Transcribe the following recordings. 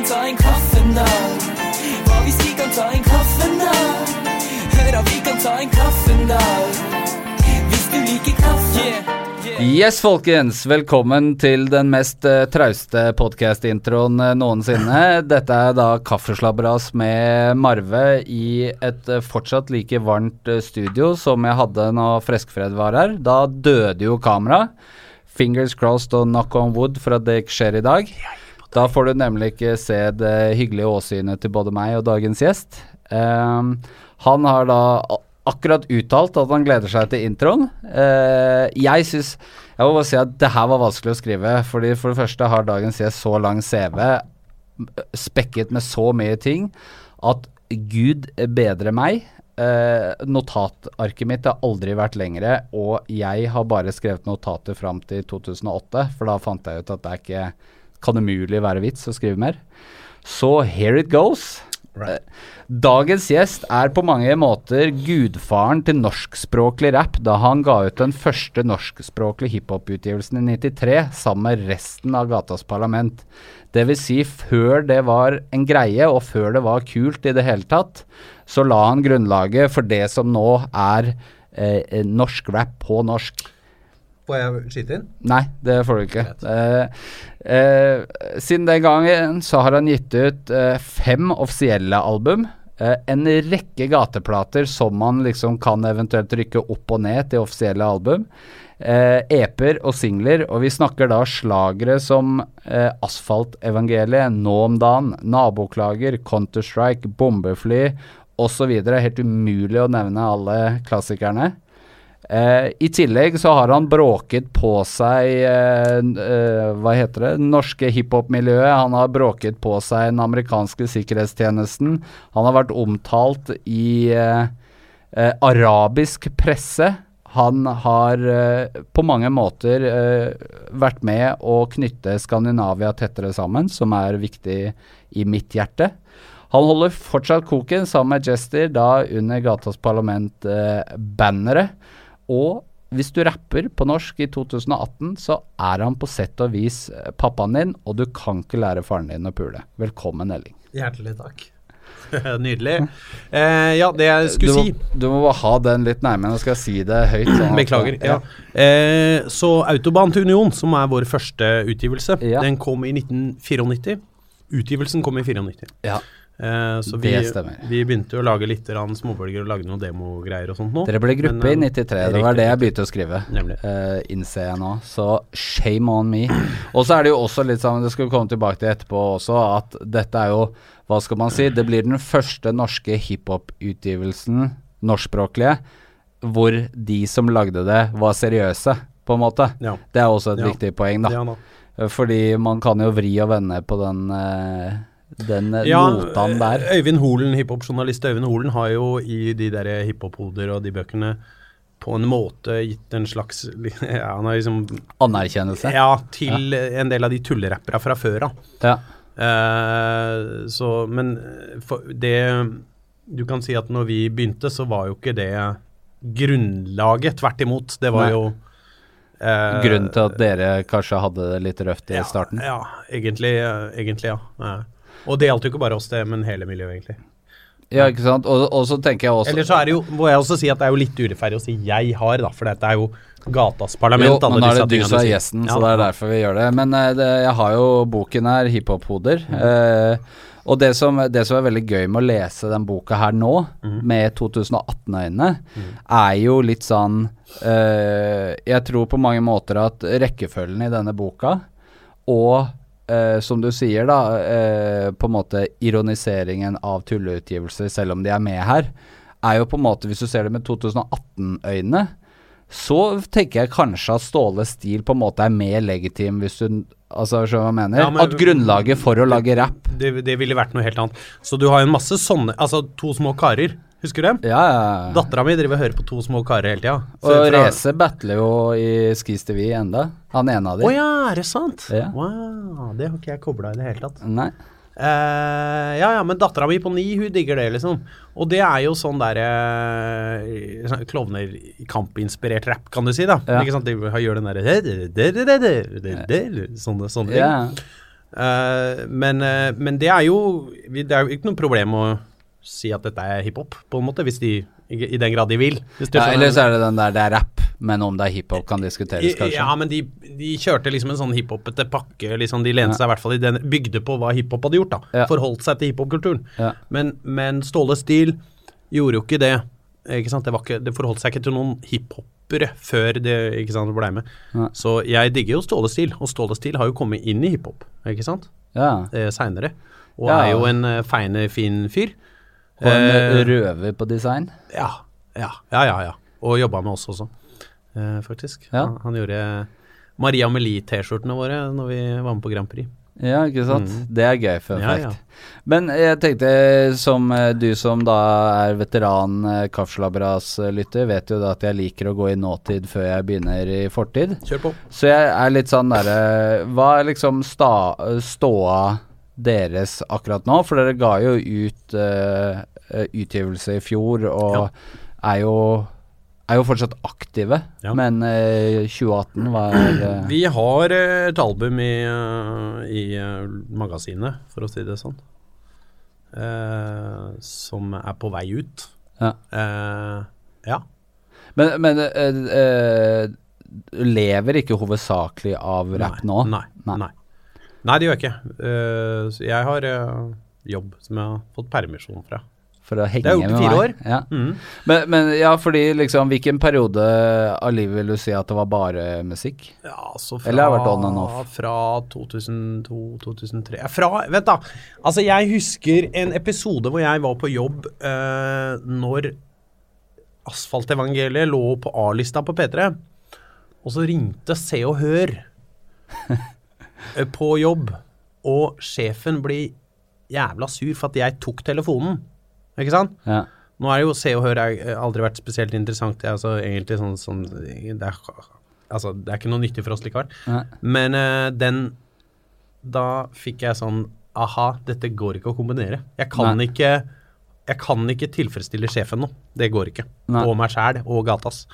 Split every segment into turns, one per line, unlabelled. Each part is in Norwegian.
kan ta en kaffe nå. Hva hvis vi kan ta en kaffe nå? Hør at vi kan ta en kaffe nå. Hvis du liker kaffe.
Yes, folkens. Velkommen til den mest uh, trauste podkast-introen uh, noensinne. Dette er da Kaffeslabberas med Marve i et uh, fortsatt like varmt uh, studio som jeg hadde når Freskfred var her. Da døde jo kameraet. Fingers crossed og knock on wood for at det ikke skjer i dag. Da får du nemlig ikke se det hyggelige åsynet til både meg og dagens gjest. Um, han har da akkurat uttalt at han gleder seg til introen. Uh, jeg syns Jeg må bare si at det her var vanskelig å skrive. Fordi For det første har dagens gjest så lang CV, spekket med så mye ting, at gud bedre meg. Uh, notatarket mitt har aldri vært lengre, og jeg har bare skrevet notater fram til 2008, for da fant jeg ut at det er ikke kan det mulig være vits å skrive mer. Så here it goes. Right. Dagens gjest er på mange måter gudfaren til norskspråklig rap, da han ga ut den første norskspråklige hiphop-utgivelsen i 93 sammen med resten av Gatas Parlament. Det vil si, før det var en greie, og før det var kult i det hele tatt, så la han grunnlaget for det som nå er eh, norsk rap på norsk.
Får jeg skyte inn?
Nei, det får du ikke. Eh, eh, siden den gangen så har han gitt ut eh, fem offisielle album. eh, en rekke gateplater som man liksom kan eventuelt rykke opp og ned til offisielle album. Eh, EP-er og singler, og vi snakker da slagere som eh, Asfaltevangeliet, Nå om dagen, Naboklager, Counter-Strike, Bombefly osv. Helt umulig å nevne alle klassikerne. Eh, I tillegg så har han bråket på seg eh, eh, Hva heter det? Norske hiphop-miljøet. Han har bråket på seg den amerikanske sikkerhetstjenesten. Han har vært omtalt i eh, eh, arabisk presse. Han har eh, på mange måter eh, vært med å knytte Skandinavia tettere sammen, som er viktig i mitt hjerte. Han holder fortsatt koken sammen med Jester, da under Gatas Parlament-banneret. Og hvis du rapper på norsk i 2018, så er han på sett og vis eh, pappaen din, og du kan ikke lære faren din å pule. Velkommen, Elling.
Hjertelig takk. Nydelig. Eh, ja, det jeg skulle
du,
si
du må bare ha den litt nærmere, nå skal jeg si det høyt. sånn at-
Beklager. Ja. Eh, så Autobahn til Union, som er vår første utgivelse,
Ja.
den kom i 1994. Utgivelsen kom i 94.
Ja.
Eh, så vi, vi begynte å lage litt småbølger og lage noen demogreier og sånt nå.
Dere ble gruppe
Men,
i
eh,
93, det var det jeg begynte å skrive.
Nemlig.
eh, innser jeg nå. Så shame on me. Og så er det jo også litt sånn, det skal vi komme tilbake til etterpå også, at dette er jo, hva skal man si, det blir den første norske hiphop-utgivelsen, norskspråklige, hvor de som lagde det, var seriøse, på en måte.
Ja.
Det er også et
Ja.
viktig poeng, da.
Ja, da.
Eh, Fordi man kan jo vri og vende på den, eh, den eh,
Ja,
notaen der.
Øyvind Holen, hiphop-journalist Øyvind Holen har jo i de der hiphop-hoder og de bøkene på en måte gitt en slags Ja, han har liksom
Anerkjennelse.
Ja, til en del av de tullerappera fra før av.
Ja.
Uh, så, men det Du kan si at når vi begynte, så var jo ikke det grunnlaget. Tvert imot. Det var
Nei.
jo uh,
Grunnen til at dere kanskje hadde det litt røft i
ja,
starten.
Ja, egentlig, egentlig ja. Og det gjaldt jo ikke bare oss, det, men hele miljøet, egentlig.
Ja, ikke sant. Og, og så tenker jeg også
Eller så er det jo, må jeg også si at det er jo litt urettferdig å si 'jeg har', da, for dette er jo gatas parlament.
Jo, men nå er det du som er
gjesten,
gjesten,
Ja,
så det er derfor vi gjør det. Men eh, det, jeg har jo boken her, Hiphop-hoder. Eh, og det som, det som er veldig gøy med å lese den boka her nå, med 2018-øyne, er jo litt sånn eh, Jeg tror på mange måter at rekkefølgen i denne boka, og eh, som du sier, da, eh, på en måte ironiseringen av tulleutgivelser, selv om de er med her, er jo på en måte, hvis du ser det med 2018-øyne, så tenker jeg kanskje at Ståle Stil på en måte er mer legitim, hvis du Altså, skjønner hva jeg mener?
Ja, men-
at grunnlaget for å lage rapp
Det, det ville vært noe helt annet. Så du har jo en masse sånne Altså, to små karer. Husker du dem?
Ja, ja.
Dattera mi driver og hører på to små karer hele tida.
Og Race battler jo i Skis TV enda. Han ene av
Å
oh,
ja, er det sant?
Ja.
Wow, det har ikke jeg kobla i det hele tatt.
Nei.
Uh, ja, ja, men dattera mi på ni, hun digger det, liksom. Og det er jo sånn derre uh, Klovner-kampinspirert rap, kan du si, da.
Ja.
Ikke sant? De gjør den derre Sånne, sånne ting.
Ja.
Eh, men, uh, men det er jo Det er jo ikke noe problem å si at dette er hiphop, på en måte, hvis de i, den grad de vil.
Ja, eller så er det den der det er rap, men om det er hiphop kan diskuteres, kanskje.
Ja, men de, de kjørte liksom en sånn hiphopete pakke. liksom De lente seg i hvert fall i den Bygde på hva hiphop hadde gjort. da
Ja.
Forholdt seg til hiphop-kulturen.
Ja.
Men, men Ståle Stil gjorde jo ikke det. Ikke sant? Det, var ikke, det forholdt seg ikke til noen hiphopere før det ikke sant, ble med. Så jeg digger jo Ståle Stil, og Ståle Stil har jo kommet inn i hiphop, ikke sant?
Ja.
Eh, Seinere. Og
Ja.
er jo en eh, feine, fin fyr.
Og en
Eh,
røver på design.
ja, ja, ja, ja, ja. Og jobba med oss også, eh, faktisk.
Ja.
Han, han gjorde Maria Amelie-T-skjortene våre når vi var med på Grand Prix.
Ja, ikke sant. Det er gøy, fun
Mm. Ja, ja.
Men jeg tenkte, som eh, du som da er veteran Kaffslabberas-lytter, vet jo da at jeg liker å gå i nåtid før jeg begynner i fortid.
Kjør på.
Så jeg er litt sånn derre Hva er liksom sta, ståa deres akkurat nå? For dere ga jo ut eh, eh, utgivelse i fjor, og er jo er jo fortsatt aktive,
Ja.
men uh, 2018 var uh,
Vi har eh, et album i, eh, i eh, magasinet, for å si det sånn, eh, som er på vei ut.
Ja.
Eh, ja.
Men, men eh, eh, lever ikke hovedsakelig av rap nå?
Nei, nei, nei. Nei, det gjør jeg ikke. Eh, jeg har eh, jobb som jeg har fått permisjon fra.
For å henge
Det er i
med
fire år.
Ja.
Mm.
Men, men ja, fordi liksom Hvilken periode av livet vil du si at det var bare musikk?
Ja, så fra,
Eller har det vært on and off?
Fra 2002-2003 Fra Vent, da. Altså, jeg husker en episode hvor jeg var på jobb eh, når Asfaltevangeliet lå på A-lista på P3. Og så ringte Se og Hør på jobb, og sjefen blir jævla sur for at jeg tok telefonen. Ikke sant?
Ja.
Nå er jo Se og Hør er, eh, aldri vært spesielt interessant. Det er altså egentlig sånn, sånn det, er, altså, det er ikke noe nyttig for oss likevel.
Nei.
Men uh, den Da fikk jeg sånn Aha, dette går ikke å kombinere. Jeg kan
Nei.
ikke Jeg kan ikke tilfredsstille sjefen nå. Det går ikke.
Nei.
Og meg sjæl og gatas.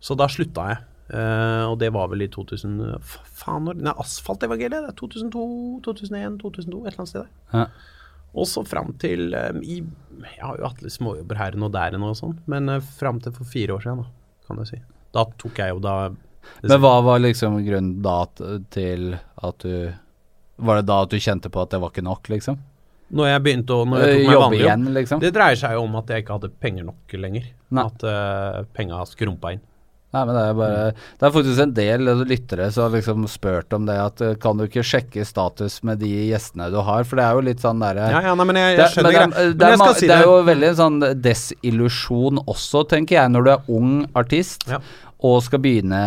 Så da slutta jeg. Eh, og det var vel i 2000 f- Faen, når Nei, Asfaltevangeliet. Det er 2002, 2001, 2002, et eller annet sted der.
Ja.
Og så fram til um, i, Jeg har jo hatt litt småjobber her og der og sånn, men uh, fram til for fire år siden, da, kan du si. Da tok jeg jo da
Men hva var liksom grunnen da til at du Var det da at du kjente på at det var ikke nok, liksom?
Når jeg begynte å Når jeg tok meg
Jobbe
vanlig
igjen, liksom?
Det dreier seg jo om at jeg ikke hadde penger nok lenger.
Nei.
At uh, penga skrumpa inn.
Nei, men det er bare Det er faktisk en del lyttere som har liksom spurt om det, at eh, kan du ikke sjekke status med de gjestene du har? For det er jo litt sånn derre
Ja, ja, nei, men jeg, jeg skjønner
det,
Men
det, ma-
skal si
det
det.
er jo veldig en sånn desillusjon også, tenker jeg, når du er ung artist
Ja.
og skal begynne,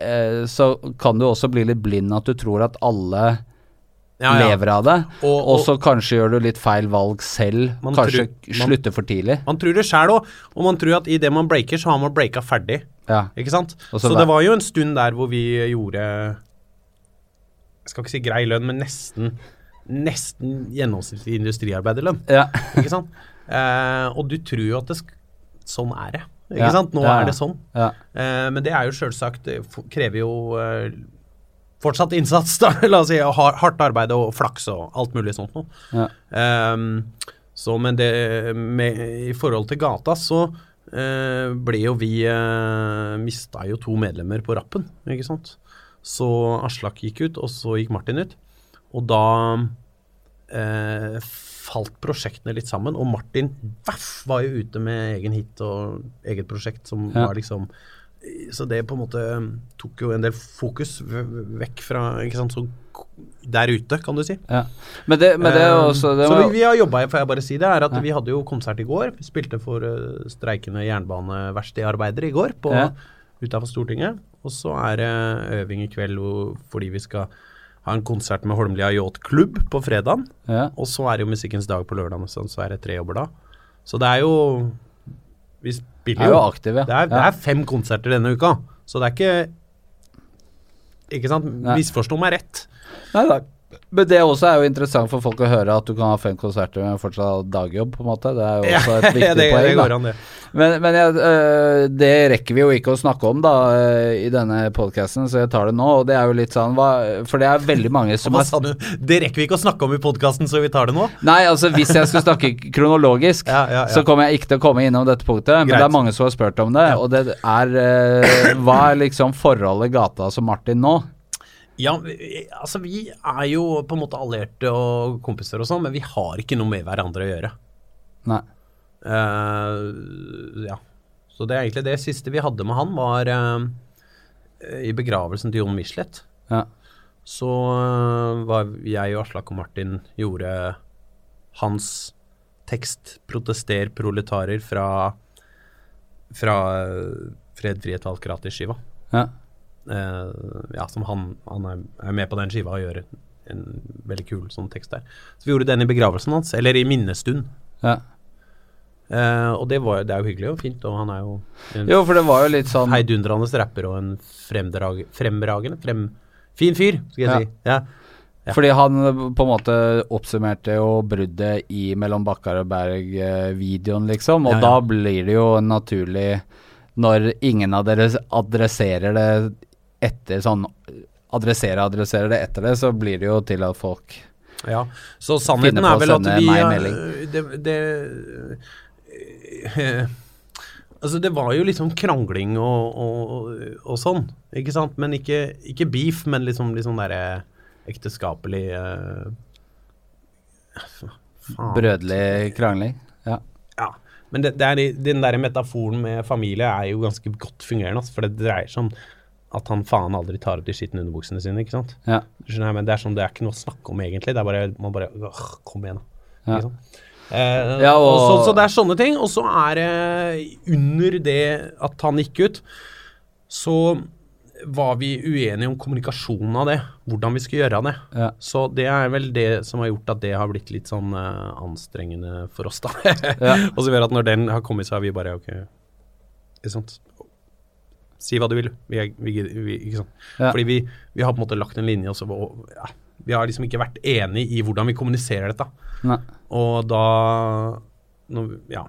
eh, så kan du også bli litt blind at du tror at alle
Ja, ja.
lever av det,
Og-
og, så kanskje gjør du litt feil valg selv,
Man
kanskje
tror- man-
slutter for tidlig.
Man tror det sjæl òg, og man tror at idet man breaker, så har man breaka ferdig.
Ja.
Ikke sant?
Også så
det var jo en stund der hvor vi gjorde Jeg skal ikke si grei lønn, men nesten Nesten gjennomsnittlig industriarbeiderlønn.
Ja.
Ikke sant? Eh, og du tror jo at det sånn er det. Ikke sant? Nå er det sånn.
ja.
Eh, men det er jo Det krever jo eh, fortsatt innsats, da. La oss si. Og har- hardt arbeid og flaks og alt mulig sånt noe.
Ja.
Um, så, men det med, I forhold til gata, så uh, ble jo vi uh, Mista jo to medlemmer på rappen, ikke sant. Så Aslak gikk ut, og så gikk Martin ut. Og da uh, falt prosjektene litt sammen, og Martin vaff, var jo ute med egen hit og eget prosjekt som
Ja.
var liksom Så det på en måte tok jo en del fokus vekk fra ikke sant, så der ute, kan du si.
ja. Men det, men det
Eh,
også det
så vi, vi har jobba får jeg bare si det, er at
Ja.
vi hadde jo konsert i går. Vi spilte for uh, streikende jernbaneverkstedarbeidere i går på,
Ja.
utafor Stortinget. Og så er det øving i kveld fordi vi skal ha en konsert med Holmlia Yachtklubb på fredag.
ja.
Og så er det jo Musikkens dag på lørdag, så er det tre jobber da. Så det er jo Vi spiller
er
jo.
jo aktiv, ja.
Det er, det er fem konserter denne uka, så det er ikke Ikke sant? Misforstå meg rett.
Nei, da. Men det også er jo interessant for folk å høre at du kan ha fem konserter med fortsatt dagjobb, på en måte. Det er jo også et viktig
det,
poeng.
det går an, det.
Men, men jeg, øh, det rekker vi jo ikke å snakke om da øh, i denne podkasten, så jeg tar det nå. Og det er jo litt sånn hva, For det er veldig mange som
Hva sa du? Det rekker vi ikke å snakke om i podkasten, så vi tar det nå?
Nei, altså hvis jeg skulle snakke kronologisk,
Ja, ja, ja.
så kommer jeg ikke til å komme innom dette punktet. Men
Greit.
det er mange som har spurt om det, og det er øh, Hva er liksom forholdet gata som Martin nå?
Ja, vi- altså vi er jo på en måte allierte og kompiser og sånn, men vi har ikke noe med hverandre å gjøre.
Nei.
Uh, ja. Så det er egentlig det siste vi hadde med han, var uh, i begravelsen til Jon Michelet.
Ja.
Så uh, var jeg og Aslak og Martin gjorde hans tekst 'Protester proletarer' fra, fra Fred, frihet, valg, gratis-skiva.
Ja.
Eh, ja, som han, han er, er med på den skiva og gjør en veldig kul sånn tekst der. Så vi gjorde den i begravelsen hans, eller i minnestund.
ja.
Eh, og det, var, det er jo hyggelig og fint, og han er jo en
Jo, for det var jo litt sånn
heidundrende rapper og en fremdrag, fremragende frem, Fin fyr, skal jeg
Ja.
si. Ja. Ja.
Fordi han øh, på en måte oppsummerte jo bruddet i Mellom Bakkar og Berg-videoen, liksom. Og
ja.
da blir det jo naturlig, når ingen av dere adresserer det etter sånn Adressere, adressere det etter det, så blir det jo til at folk
Ja, så sannheten er vel at vi
melding.
det, det Altså, det var jo liksom krangling og, og, og sånn, ikke sant? Men ikke, ikke beef, men liksom, liksom derre ekteskapelig uh.
Brødlig krangling. Ja.
Ja. Men det, det er, den der metaforen med familie er jo ganske godt fungerende, altså, for det dreier seg om at han faen aldri tar opp de skitne underbuksene sine, ikke sant?
ja.
Skjønner men det er sånn, det er ikke noe å snakke om egentlig. Det er bare, man bare øh, Kom igjen, da.
Ja.
Eh,
Ja,
og,
og-
så, så det er sånne ting. Og så er det under det at han gikk ut, så var vi uenige om kommunikasjonen av det. Hvordan vi skulle gjøre det.
Ja.
Så det er vel det som har gjort at det har blitt litt sånn uh, anstrengende for oss, da.
Ja.
og så gjør at når den har kommet, så har vi bare ok Ikke sant. Si hva du vil. Vi er, vi, vi?
Ja.
Fordi vi, vi har på en måte lagt en linje, og så ja, Vi har liksom ikke vært enig i hvordan vi kommuniserer dette.
Nei.
Og da når, Ja,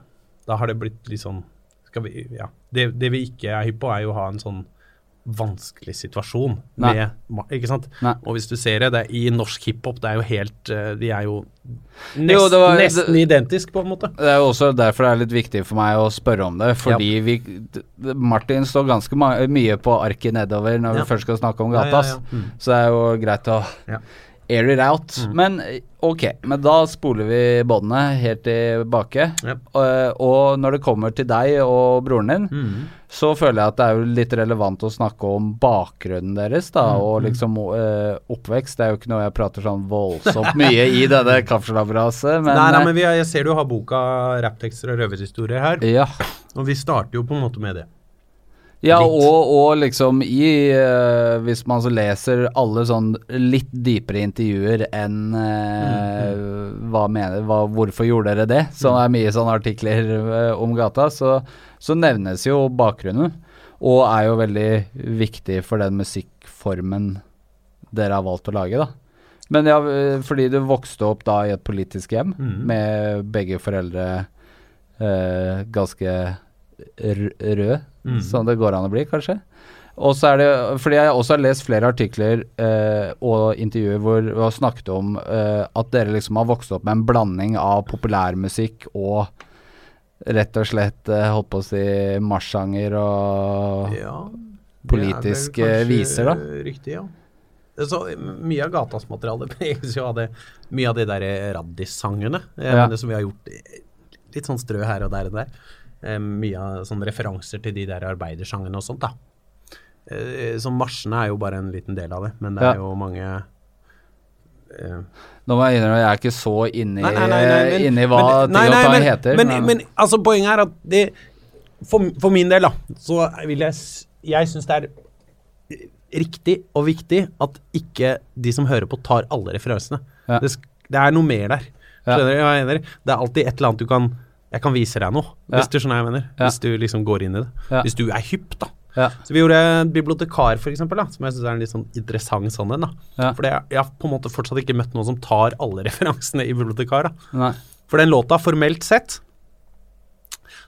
da har det blitt litt sånn skal vi, ja. det, det vi ikke er hypp på, er jo å ha en sånn vanskelig situasjon med Ikke sant?
Nei.
Og hvis du ser det, det er, i norsk hiphop, det er jo helt eh, De er jo nesten,
Jo, var-
nesten identisk, på en måte.
Det er jo også derfor det er litt viktig for meg å spørre om det. Fordi vi d- d- Martin står ganske mye på arket nedover når
Ja.
vi først skal snakke om
Ja,
gata.
ja, ja. Mm.
Så det er jo greit å
Ja.
Air it out. Men eh, ok, men da spoler vi båndene helt tilbake.
Yep.
Og, og når det kommer til deg og broren din,
Mm.
så føler jeg at det er jo litt relevant å snakke om bakgrunnen deres, da,
Mm,
og liksom eh, oppvekst. Det er jo ikke noe jeg prater sånn voldsomt mye i denne kaffeslabberaset, men,
nei, nei,
eh,
men vi, har- jeg ser du har boka 'Rapptekster og røverhistorier' her,
ja.
og vi starter jo på en måte med det.
Ja, og, og liksom i uh, Hvis man så leser alle sånn litt dypere intervjuer enn eh, hva mener hva, Hvorfor gjorde dere det? Som er mye sånne artikler uh, om gata, så, så nevnes jo bakgrunnen. Og er jo veldig viktig for den musikkformen dere har valgt å lage, da. Men ja, fordi du vokste opp da i et politisk hjem
mm.
med begge foreldre ganske r
Mhm.
som det går an å bli, kanskje. Og så er det, fordi Jeg også har lest flere artikler eh, og intervjuer hvor vi har snakket om eh, at dere liksom har vokst opp med en blanding av populærmusikk og rett og slett eh, holdt på å si marsjanger og
Ja,
Politiske
er
viser, da?
Riktig, ja. Så mye av gatas materiale preges jo av det Mye av de der Raddis-sangene
Ja.
mener, som vi har gjort eh, litt sånn strø her og der og der. Eh, mye av sånne referanser til de der arbeidersangene og sånt, da. Eh, så marsjene er jo bare en liten del av det, men det
Ja.
er jo mange eh,
Nå må jeg innrømme jeg er ikke så inni,
Nei, nei, nei, men-
inni hva
men- nei, nei, men-
heter.
Men, men altså, poenget er at det For, for min del, da, så vil jeg Jeg syns det er riktig og viktig at ikke de som hører på, tar alle referansene.
Ja.
Det, det er noe mer der.
Ja.
Det er alltid et eller annet du kan Jeg kan vise deg noe, hvis du skjønner hva jeg mener. Hvis du liksom går inn i det. Hvis du er hypp, da.
Ja.
Så vi gjorde bibliotekar, for eksempel, da, som jeg syns er en litt sånn interessant sånn en.
Ja.
For jeg har på en måte fortsatt ikke møtt noen som tar alle referansene i bibliotekar. da. For den låta, formelt sett,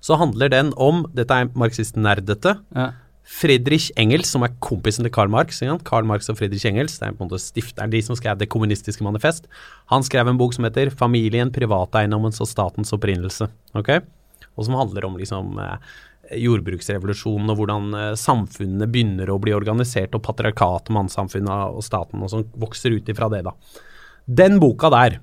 så handler den om Dette er marxist-nerdete.
Ja.
Friedrich Engels, som er kompisen til Karl Marx. Karl Marx og Friedrich Engels, det er på en måte stifteren, de som skrev Det kommunistiske manifest. Han skrev en bok som heter 'Familien, privateiendommens og statens opprinnelse'. ok? Og som handler om liksom eh, jordbruksrevolusjonen og hvordan samfunnene begynner å bli organisert, og patriarkatet, mannssamfunnet og staten og sånn vokser ut ifra det, da. Den boka der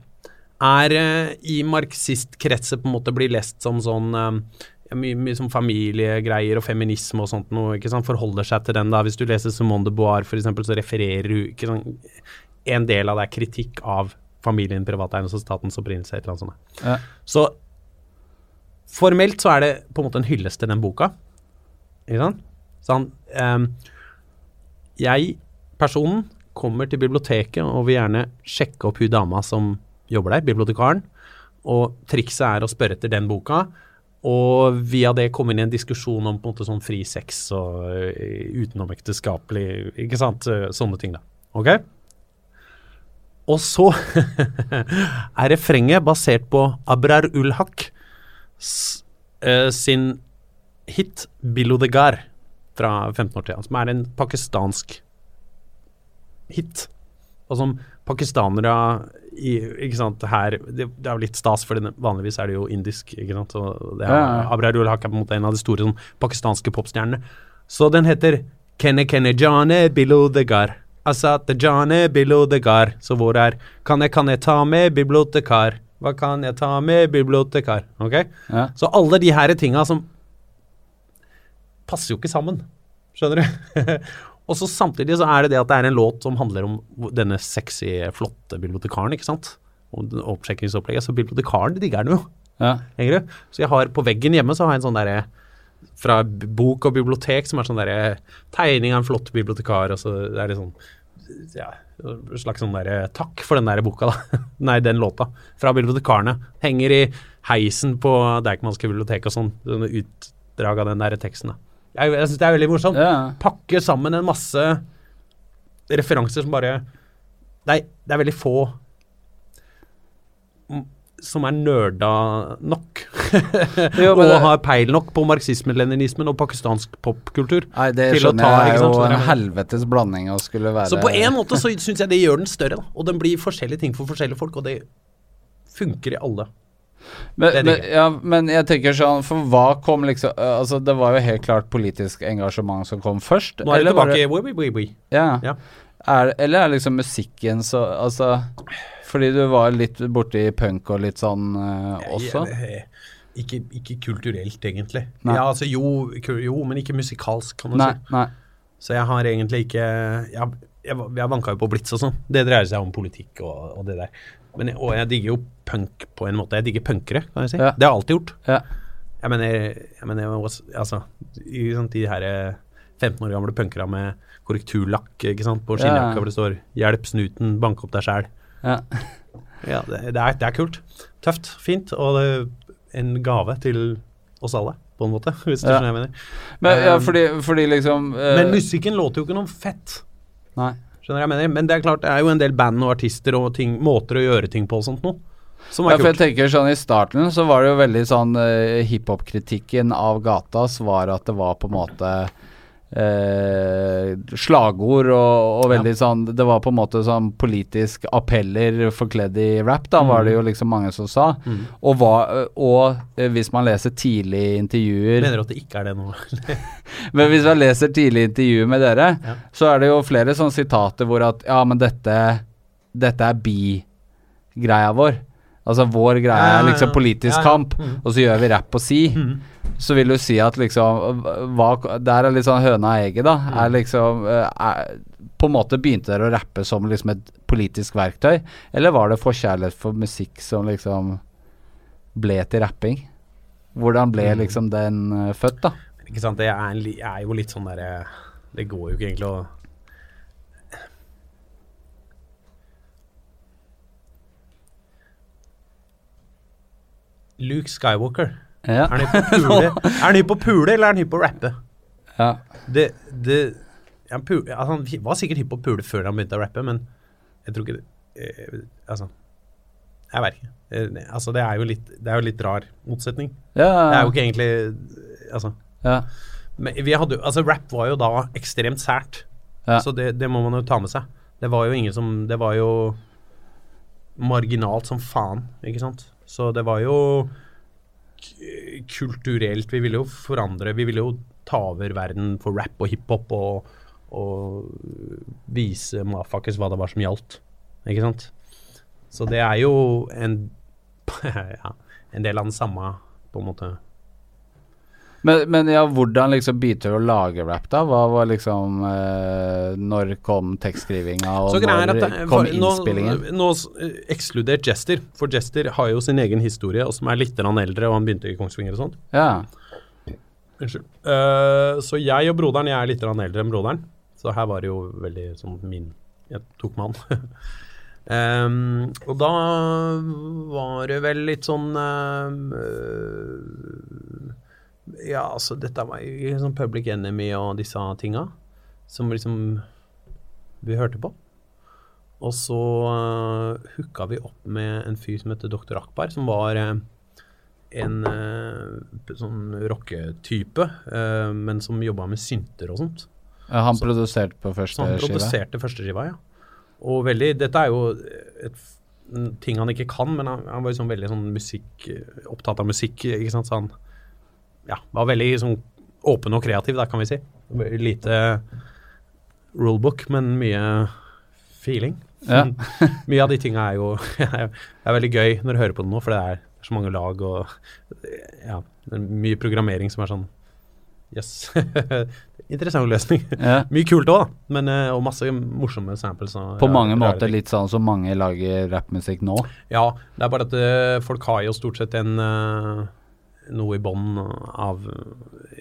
er eh, i marxistkretset på en måte blir lest som sånn eh, mye, mye sånn familiegreier og feminisme og sånt noe, ikke sant, forholder seg til den da. Hvis du leser Simone de for eksempel, så refererer hun ikke sant, En del av det er kritikk av familien, privateiendom og statens opprinnelse, et eller annet sånt.
Ja.
Så formelt så er det på en måte en hyllest til den boka. Ikke sant? Sånn um, Jeg, personen, kommer til biblioteket og vil gjerne sjekke opp hun dama som jobber der, bibliotekaren. Og trikset er å spørre etter den boka. Og via det komme inn i en diskusjon om på en måte sånn fri sex og uh, utenomekteskapelig Ikke sant? Eh, Sånne ting, da. Ok? Og så er refrenget basert på Abrar Ulhak eh, sin hit 'Bilodegar' fra 15 år siden, som er en pakistansk hit. Og som pakistanere i, ikke sant, her det, det er jo litt stas, for vanligvis er det jo indisk. ikke sant, og det er,
Ja, ja.
Abrar Ulhak er på en måte en av de store sånn, pakistanske popstjernene. Så den heter Kenne Kenne Jane bilo degar. Asat Jane bilo degar. Så hvor er Kan jeg, kan jeg ta med bibliotekar? Hva kan jeg ta med bibliotekar? Ok?
Ja.
Så alle de her tinga som passer jo ikke sammen. Skjønner du? og så samtidig så er det det at det er en låt som handler om denne sexy, flotte bibliotekaren, ikke sant? Og oppsjekkingsopplegget. Så bibliotekaren digger den jo.
Ja.
Henger du? Så jeg har på veggen hjemme så har jeg en sånn derre fra bok og bibliotek som er sånn derre tegning av en flott bibliotekar, og så er det sånn ja, slags sånn der, takk for den der boka, da. Nei, den låta. Fra bibliotekarene. Henger i heisen på Deichmanske bibliotek og sånn. Sånne utdrag av den der teksten, da. Jeg, jeg syns det er veldig morsomt.
Ja.
Pakke sammen en masse referanser som bare Det er, det er veldig få som er nerda nok.
Jo,
og
det-
har peil nok på marxismen-leninismen og pakistansk popkultur.
Nei, det skjønner
ta,
jeg er jo en helvetes blanding å skulle være
Så på en måte så syns jeg det gjør den større, da. Og den blir forskjellige ting for forskjellige folk, og det funker i alle.
Men, men, ja, men jeg tenker sånn, for hva kom liksom Altså, det var jo helt klart politisk engasjement som kom først.
Nå er det tilbake i oui, oui, oui, oui.
Ja.
Ja.
Er, eller er liksom musikken så Altså Fordi du var litt borti punk og litt sånn øh, også?
Ikke, ikke kulturelt, egentlig.
Nei.
Ja, altså jo, jo, men ikke musikalsk, kan du
Nei,
si.
nei.
Så jeg har egentlig ikke Jeg, jeg, jeg vanka jo på Blitz og sånn. Det dreier seg om politikk og, og det der. Men, jeg- og jeg digger jo punk på en måte. Jeg digger punkere, kan jeg si.
Ja.
Det har jeg alltid gjort.
Ja.
Jeg mener, jeg mener altså, i, sånn, de her eh, 15 år gamle punkere med korrekturlakk ikke sant, på
Ja.
hvor det står 'Hjelp snuten, bank opp deg sjæl'.
Ja.
Ja, det, det, er, det er kult. Tøft, fint, og det er en gave til oss alle, på en måte, hvis du skjønner hva jeg mener.
Men,
Um,
fordi, fordi liksom uh,
Men musikken låter jo ikke noe fett.
Nei.
Skjønner jeg mener? Men det er klart, det er jo en del band og artister og ting, måter å gjøre ting på og sånt noe. Som
Ja,
er
for jeg tenker sånn I starten så var det jo veldig sånn uh, hiphop-kritikken av Gatas var at det var på en måte eh, slagord og, og veldig sånn Det var på en måte sånn politisk appeller forkledd i rap, da, var det jo liksom mange som sa.
Mm.
Og, hva, og eh, hvis man leser tidlige intervjuer
Mener du at det ikke er det nå?
Men hvis man leser tidlige intervjuer med dere,
Ja.
så er det jo flere sånne sitater hvor at Ja, men dette Dette er bi-greia vår. Altså vår greie er liksom politisk kamp,
Mhm.
og så gjør vi rapp og si. Så vil du si at liksom hva, Der er litt sånn høna og egget, da. Er liksom eh, er, På en måte begynte dere å rappe som liksom et politisk verktøy, eller var det forkjærlighet for musikk som liksom ble til rapping? Hvordan ble
Mm.
liksom den eh, født, da?
Ikke sant, det er, er jo litt sånn derre Det går jo ikke egentlig å Luke Skywalker.
Ja.
Er han hypp på pule, er eller er han hypp på å rappe?
Ja.
Det, det han, pule, altså, han var sikkert hypp på å pule før han begynte å rappe, men jeg tror ikke det eh, Altså, jeg vet ikke. Eh, altså, det er jo litt, det er jo litt rar motsetning.
Ja,
Det er jo ikke egentlig Altså,
ja.
men vi hadde, altså rap var jo da ekstremt sært,
Ja.
så det, det må man jo ta med seg. Det var jo ingen som Det var jo marginalt som faen, ikke sant. Så det var jo kulturelt Vi ville jo forandre Vi ville jo ta over verden for rap og hiphop og, og vise motherfuckers hva det var som gjaldt, ikke sant. Så det er jo en ja, en del av den samme, på en måte.
Men, men ja, hvordan liksom begynte du å lage rap, da? Hva var liksom eh, Når kom tekstskrivinga, og når
det-
kom innspillingen?
nå- Nå, ekskludert Jester, for Jester har jo sin egen historie, og som er litt eldre, og han begynte i Kongsvinger og sånt.
Ja.
Unnskyld. Uh, så jeg og broderen, jeg er litt eldre enn broderen, så her var det jo veldig sånn min Jeg tok med han. Um, og da var det vel litt sånn eh, Ja, altså, dette var jo sånn Public Enemy og disse tinga som liksom vi hørte på. Og så uh, hooka vi opp med en fyr som heter Dr. Akbar, som var uh, en uh, sånn rocketype, uh, men som jobba med synter og sånt.
Ja, Han produserte på første
Så han produserte skiva. første skiva, ja. Og veldig Dette er jo et, ting han ikke kan, men han, han var sånn veldig sånn musikk Opptatt av musikk, ikke sant. Så han ja, var veldig sånn åpen og kreativ, da, kan vi si. Lite rulebook, men mye feeling.
Ja.
mye av de tinga er jo er veldig gøy når du hører på det nå, for det er så mange lag og ja, det er mye programmering som er sånn Jøss. Yes. Interessant løsning.
Ja.
Mye kult òg. Men, eh, og masse morsomme samples. Og,
På mange måter litt sånn som mange lager rappmusikk nå.
Ja, det er bare at eh, folk har jo stort sett en eh, noe i bånn av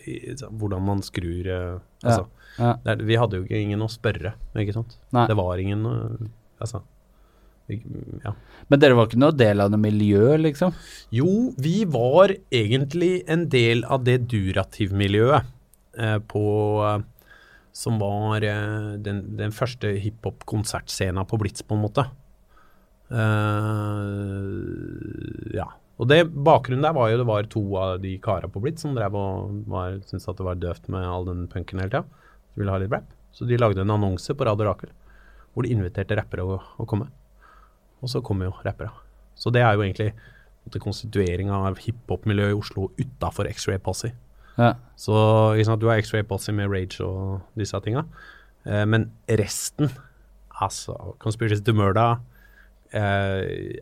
i, hvordan man skrur eh, Altså,
Ja.
ja. Der, vi hadde jo ikke ingen å spørre, ikke sant.
Nei.
Det var ingen eh, Altså. Ja.
Men dere var ikke noe del av noe miljø, liksom?
Jo, vi var egentlig en del av det Durativ-miljøet eh, på eh, Som var eh, den, den første hiphop-konsertscena på Blitz, på en måte. Eh, ja. Og det, bakgrunnen der var jo det var to av de kara på Blitz som drev og var, syntes at det var døvt med all den punken hele tida. De ville ha litt rap. Så de lagde en annonse på Radio Rakel hvor de inviterte rappere å, å komme. Og så kom jo rappere. Så det er jo egentlig en måte, konstituering av hiphop-miljøet i Oslo utafor X-Ray Posse.
Ja.
Så sant, du har X-Ray Posse med Rage og disse tinga. Eh, men resten, altså Conspiracy to Murder, eh,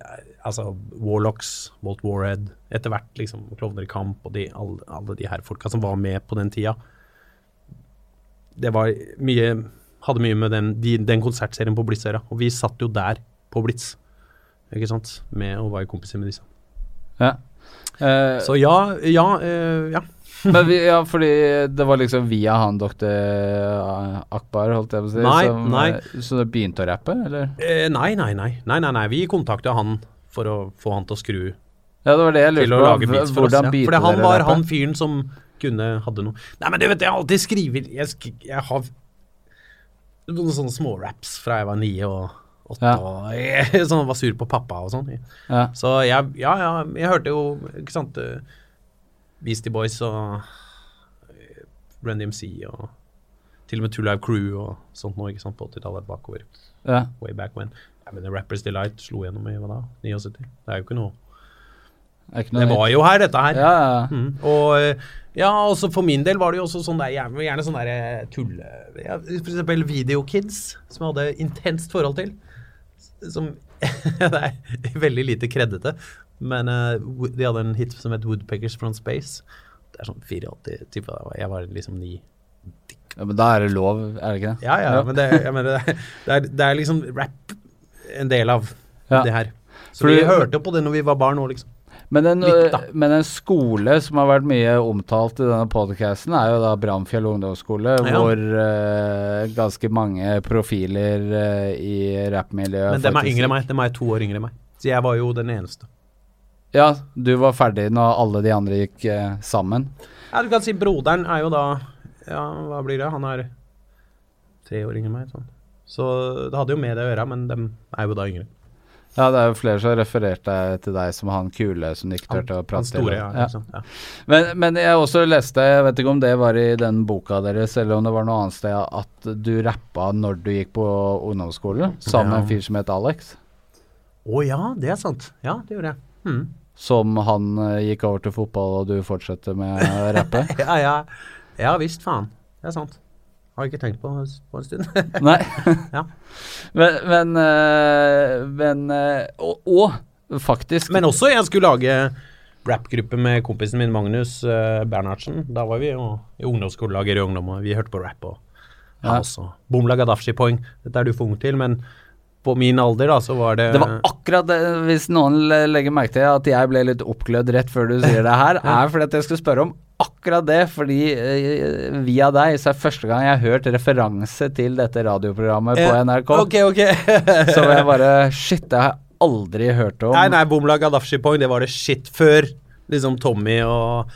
altså Warlocks, Walt Warhead, etter hvert liksom Klovner i kamp og de, alle, alle de her folka som var med på den tida. Det var mye Hadde mye med den, de, den konsertserien på Blitz å gjøre. Og vi satt jo der på Blitz, ikke sant, med og var kompiser med disse.
ja. Uh,
Så ja, ja, uh, ja.
Men vi, ja, fordi det var liksom via han doktor Akbar, holdt jeg på å si,
Nei,
som,
nei.
eh, så du begynte å rappe, eller?
Eh, nei, nei, nei, nei, nei, nei. Vi kontakta han for å få han til å skru
Ja, det var det jeg lurte på.
for oss. Ja. Fordi han var
rappe?
han fyren som kunne hadde noe Nei, men det vet jeg, har alltid skriver Jeg, sk jeg har noen sånne småraps fra jeg var ni og åtte
Ja.
og jeg, sånn, var sur på pappa og sånn.
Ja.
Så jeg, ja, ja, jeg hørte jo, ikke sant eh, Beastie Boys og eh, Run DMC og til og med Two Live Crew og sånt nå, ikke sant, på 80-tallet bakover.
Ja.
Way back when. Ja, men Rappers Delight slo gjennom i hva da? 79? Det er jo ikke noe Det var jo her, dette her.
Ja, ja.
Mm. Og eh, ja, også for min del var det jo også sånn der, gjerne, gjerne sånn der eh, tulle ja, For eksempel Video Kids, som jeg hadde intenst forhold til. Som Det er veldig lite kreddete, men uh, de hadde en hit som het Woodpeckers from Space. Det er sånn 84 type. Jeg var liksom ni.
ja. Men da er det lov, er det ikke det?
Ja, ja, men det, mener, det, er- det, er, liksom rap en del av
Ja.
det her. Så
Fordi-
vi hørte på det når vi var barn òg, liksom.
Men en,
Litt,
men en skole som har vært mye omtalt i denne podcasten, er jo da Bramfjell ungdomsskole,
Ja.
hvor uh, ganske mange profiler uh, i rappmiljøet
Men dem er
faktisk-
yngre enn meg. Dem er to år yngre enn meg. Så jeg var jo den eneste.
Ja, du var ferdig når alle de andre gikk eh, sammen.
Ja, du kan si broderen er jo da Ja, hva blir det? Han er tre år yngre enn meg. Sånn. Så det hadde jo med det å gjøre, men de er jo da yngre.
Ja, det er jo flere som har referert til deg som han kule som du ikke turte å prate til.
ja.
Ja.
liksom, ja.
Men, men jeg også leste, jeg vet ikke om det var i den boka deres, eller om det var noe annet sted, at du rappa når du gikk på ungdomsskolen, sammen med en fyr som het Alex.
Å ja, det er sant. Ja, det gjorde jeg. Hmm.
Som han eh, gikk over til fotball, og du fortsetter med å rappe?
Ja, ja. ja visst, faen. Det er sant. Har ikke tenkt på, på en stund.
Nei.
Ja.
Men, men, eh, men eh, og, og faktisk
Men også jeg skulle lage rappgruppe med kompisen min Magnus Bernhardsen. Da var vi jo i ungdomsskolelaget i ungdom, og vi hørte på rap og
Ja.
Bomla Gaddafi Poeng. Dette er du for ung til, men på min alder da, så var det
Det var akkurat det, hvis noen legger merke til at jeg ble litt oppglødd rett før du sier det her, er fordi at jeg skulle spørre om akkurat det, fordi eh, via deg så er første gang jeg har hørt referanse til dette radioprogrammet på
Eh,
NRK.
Ok, ok.
Så jeg bare Shit, det har jeg aldri hørt om.
Nei, nei, Bumla Gaddafi Poeng, det var det shit før liksom Tommy og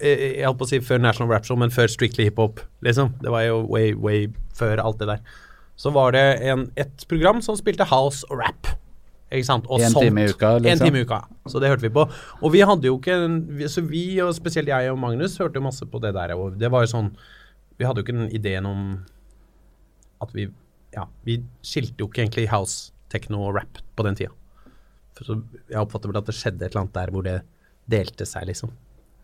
eh, Jeg holdt på å si før National Rap Show, men før Strictly Hiphop, liksom. Det var jo way, way før alt det der. Så var det en, et program som spilte house rap. Ikke sant? Og
En time i uka, liksom.
En time i uka. Så det hørte vi på. Og vi hadde jo ikke Så vi, og spesielt jeg og Magnus, hørte jo masse på det der. Og det var jo sånn Vi hadde jo ikke den ideen om at vi Ja, vi skilte jo ikke egentlig house, techno og rap på den tida. For så jeg oppfatter vel at det skjedde et eller annet der hvor det delte seg, liksom.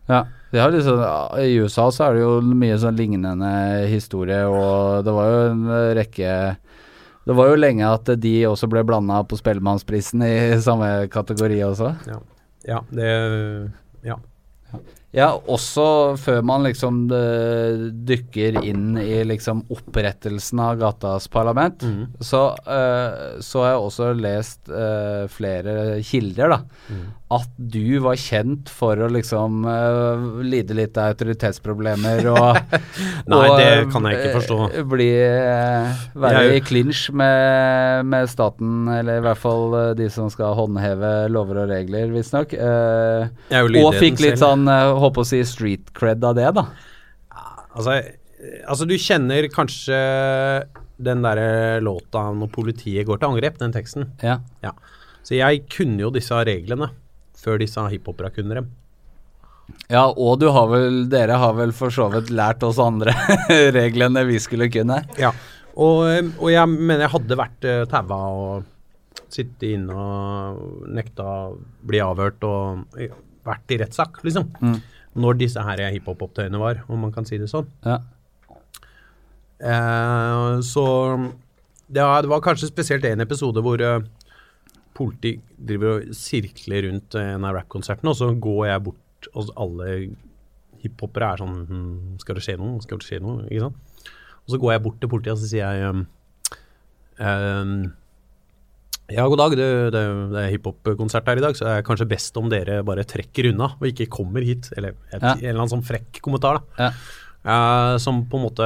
Ja, liksom, I USA så er det jo mye sånn lignende historie, og det var jo en rekke Det var jo lenge at de også ble blanda på Spellemannsprisen i samme kategori også.
Ja, ja det Ja.
Ja, også før man liksom eh, dykker inn i liksom opprettelsen av Gatas Parlament,
mm.
så, uh, så har jeg også lest uh, flere kilder, da.
Mm.
At du var kjent for å liksom uh, lide litt av autoritetsproblemer og
Nei,
og,
det kan jeg ikke forstå.
Bli Være
Jeg-
i clinch med, med staten, eller i hvert fall de som skal håndheve lover og regler, visstnok. Uh, og fikk litt
selv.
sånn, håper å si, street cred av det, da.
Altså, eh, altså, du kjenner kanskje den derre låta når politiet går til angrep, den teksten.
Ja.
Ja. Så jeg kunne jo disse reglene før disse hiphopera kunne dem.
ja, og du har vel, dere har vel for så vidt lært oss andre reglene vi skulle kunne.
Ja. Og, eh, og jeg mener jeg hadde vært uh, taua og sittet inne og nekta bli avhørt og eh, vært i rettssak, liksom.
Mm.
Når disse her hiphop-opptøyene var, om man kan si det sånn.
Ja.
Eh, så ja, det var kanskje spesielt en episode hvor uh, politi driver og sirkler rundt eh, en av rappkonsertene, og så går jeg bort, og alle hiphopere er sånn hm, Skal det skje noe? Skal det skje noe? Ikke sant? Og så går jeg bort til politiet, og så sier jeg um, um, ja, god dag. Det, det, det er hiphop-konsert her i dag, så det er kanskje best om dere bare trekker unna og ikke kommer hit. Eller et,
Ja.
en eller annen sånn frekk kommentar, da.
Ja.
Uh, som på en måte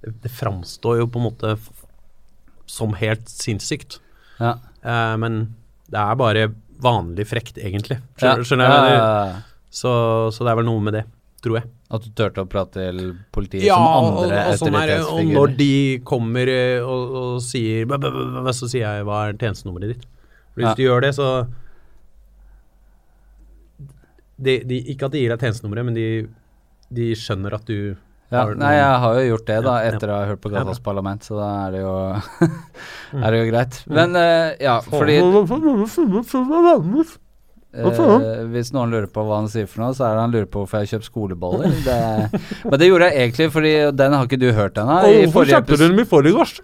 Det, det framstår jo på en måte som helt sinnssykt.
Ja.
Uh, men det er bare vanlig frekt, egentlig. Skjønner, skjønner jeg. Så, så det er vel noe med det, tror jeg.
At du turte å prate til politiet som andre
og, sånn er det. og når de kommer eh, og, og sier bæ, bæ, bæ, Så sier jeg hva er tjenestenummeret ditt? For Hvis
Ja.
du gjør det, så de, de, Ikke at de gir deg tjenestenummeret, men de, de skjønner at du
Ja,
har
nei, jeg har jo gjort det, da,
Ja, ja.
etter å ha hørt på
Ja,
Gatas parlament, så da er det jo
Mm.
Er det jo greit. Men eh, ja, fordi eh, Hvis noen lurer på hva han sier for noe, så er det han lurer på hvorfor jeg har kjøpt skoleboller. Det, men det gjorde jeg egentlig fordi den har ikke du hørt ennå. Hvorfor kjøpte du
dem i forgårs?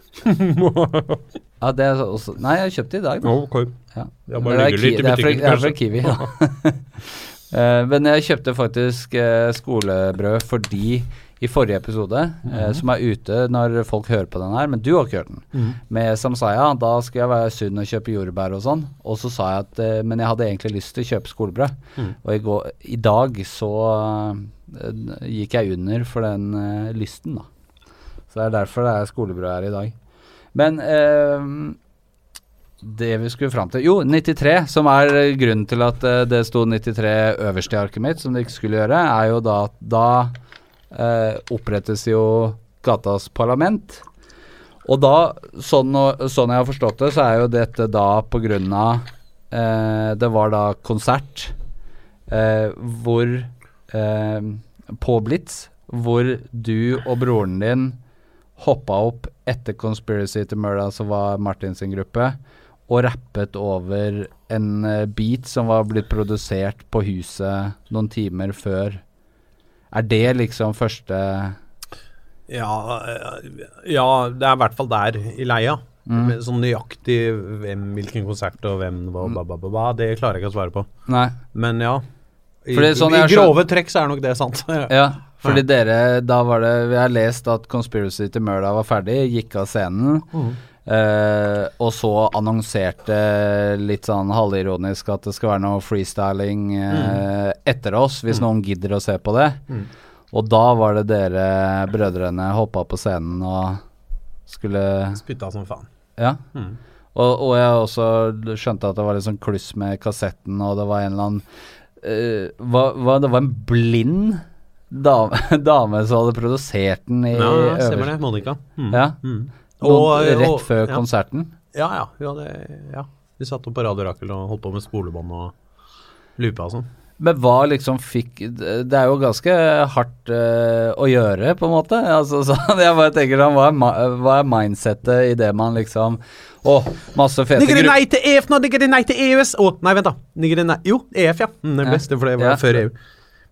ja, det er også, Nei, jeg kjøpte i dag. Da.
Okay.
Ja.
Jeg bare
det er
litt i butikken,
det er fra. Kiwi, ja. Eh, men jeg kjøpte faktisk eh, skolebrød fordi i forrige episode, eh, som er ute når folk hører på den her, men du har ikke hørt den,
Mhm.
med Samsaya, da skal jeg være sunn og kjøpe jordbær og sånn. Og så sa jeg at eh, Men jeg hadde egentlig lyst til å kjøpe skolebrød.
Mm.
Og i, går, i dag så eh, gikk jeg under for den eh, lysten, da. Så det er derfor det er skolebrød her i dag. Men eh, det vi skulle fram til Jo, 93, som er grunnen til at eh, det sto 93 øverst i arket mitt, som det ikke skulle gjøre, er jo da at da opprettes jo gatas parlament. Og da, sånn, sånn jeg har forstått det, så er jo dette da på grunn av eh, Det var da konsert eh, hvor eh, På Blitz, hvor du og broren din hoppa opp etter Conspiracy to Murder, som var Martin sin gruppe, og rappet over en eh, beat som var blitt produsert på huset noen timer før. Er det liksom første
Ja, ja, det er i hvert fall der i leia.
Mm.
Sånn nøyaktig hvem, hvilken konsert og hvem
Mm.
hva, ba, ba, det klarer jeg ikke å svare på.
Nei.
Men ja. I,
sånn
i grove trekk så er nok det sant.
Ja, fordi dere Da var det Vi har lest at Conspiracy to Murder var ferdig, gikk av scenen. Eh, og så annonserte litt sånn halvironisk at det skal være noe freestyling eh, etter oss, hvis noen gidder å se på det. Og da var det dere brødrene hoppa på scenen og skulle
Spytta som faen.
Ja.
Mm.
Og, og jeg også skjønte at det var litt sånn kluss med kassetten, og det var en eller annen uh, hva, hva, Det var en blind dame, dame som hadde produsert den i
Ja, ja, stemmer det. Monica. Mm.
Ja.
Og-
rett
og-
før
ja.
konserten.
Ja, ja. Vi, hadde, ja. Vi satt opp på Radio Rakel og holdt på med spolebånd og loopa og sånn.
Men hva liksom fikk Det er jo ganske hardt eh, å gjøre, på en måte. Altså, så jeg bare tenker sånn, hva hva er mindsettet i det man liksom Å, masse fete
Nigger nei til EF nå, nigger nei til EØS. Å, nei, vent, da. Nigger nei Jo, EF, ja. Mm, det beste, for det var
Ja.
før EU.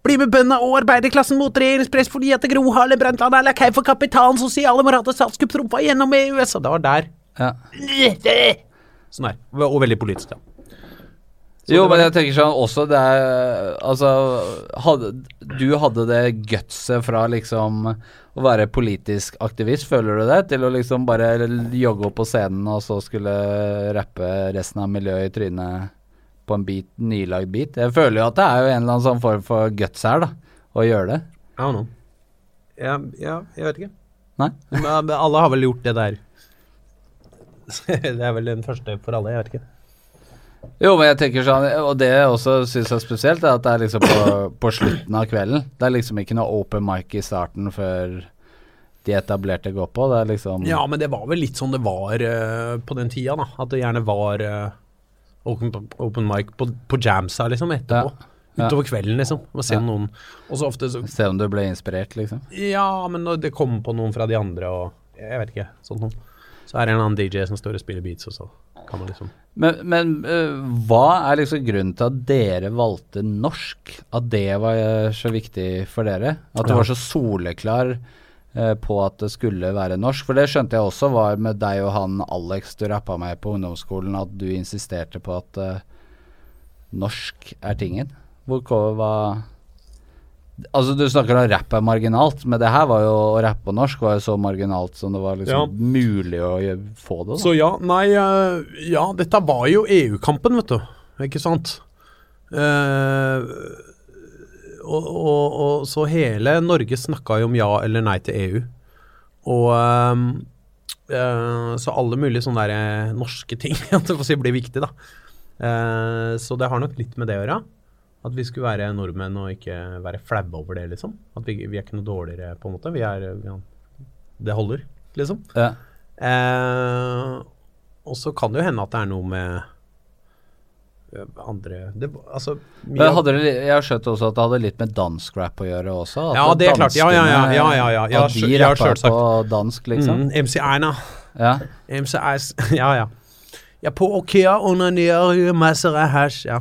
Bli med bøndene og arbeiderklassen mot regjeringspress fordi at Gro Harlem Brundtland er lakei for kapitalen, sosiale moral og statskupp trumfa gjennom EØS. Og det var der.
ja.
Sånn der. Og veldig politisk, da. Så
Jo, men jeg tenker sånn også det er Altså, hadde, du hadde det gutset fra liksom å være politisk aktivist, føler du det? Til å liksom bare jogge opp på scenen og så skulle rappe resten av miljøet i trynet på en bit, nylagd bit. Jeg føler jo at det er jo en eller annen sånn form for guts her, da, å gjøre det.
I don't know. Ja, ja, jeg vet ikke.
Nei?
Men, alle har vel gjort det der. det er vel den første for alle, jeg vet ikke.
Jo, men jeg tenker sånn Og det jeg også syns er spesielt, er at det er liksom på, på slutten av kvelden. Det er liksom ikke noe open mic i starten før de etablerte går på. Det er liksom
Ja, men det var vel litt sånn det var uh, på den tida, da. At det gjerne var eh, open, open mic på, på jamsa, liksom, etterpå.
Ja.
Utover kvelden, liksom. Og se
Ja.
noen så så
Se om du ble inspirert, liksom.
Ja, men det kommer på noen fra de andre, og Jeg vet ikke. Sånn noe. Så er det en annen DJ som står og spiller beats, og så kan man liksom
Men, men uh, hva er liksom grunnen til at dere valgte norsk? At det var øh, så viktig for dere? At du
Ja.
var så soleklar på at det skulle være norsk? For det skjønte jeg også var med deg og han Alex du rappa med på ungdomsskolen, at du insisterte på at uh, norsk er tingen. Hvor var Altså, du snakker om rapp er marginalt, men det her var jo å rappe på norsk var jo så marginalt som det var liksom
Ja.
mulig å få det. da.
Så ja, nei eh, Ja, dette var jo EU-kampen, vet du. Ikke sant? Eh, og, og, og så hele Norge snakka jo om ja eller nei til EU. Og um, uh, Så alle mulige sånne der, eh, norske ting si, blir viktig, da. Uh, så det har nok litt med det å gjøre. At vi skulle være nordmenn og ikke være flaue over det, liksom. At vi, vi er ikke noe dårligere, på en måte. Vi er, vi Det holder, liksom.
Ja.
Uh, og så kan det jo hende at det er noe med andre det, Altså mye
hadde det, jeg har skjønt også at det hadde litt med dansk rap å gjøre også.
Ja, det er klart. Ja, ja, ja, ja, ja, ja. Jeg,
At de
selvsagt.
på dansk, liksom.
mm, MC Einar.
Ja.
MC Eis Ja, ja. Jeg på Okea onanerer masser av hasj. Ja.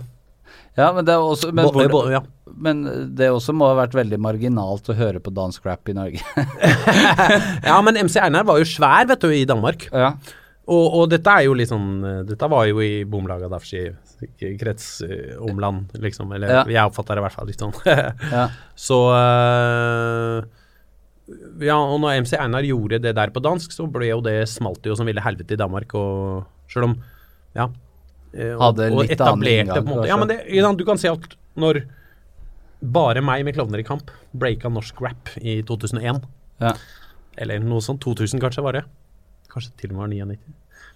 ja, men det er også men,
Bo-
hvor,
bo- ja.
men det også må ha vært veldig marginalt å høre på dansk rap i Norge.
ja, men MC Einar var jo svær, vet du, i Danmark.
ja.
Og, og dette er jo litt sånn eh, Dette var jo i Bomlaga Dafski kretsomland, liksom. Eller
Ja.
jeg oppfatter det i hvert fall litt sånn.
ja.
Så øh, Ja, og når MC Einar gjorde det der på dansk, så ble jo det smalt jo som ville helvete i Danmark, og sjøl om Ja. eh, og,
Hadde litt og
etablerte på en måte Ja, men det, du kan se at når bare meg med Klovner i kamp breaka norsk rap i 2001,
Ja.
eller noe sånt, 2000 kanskje var det, kanskje til og med var 99,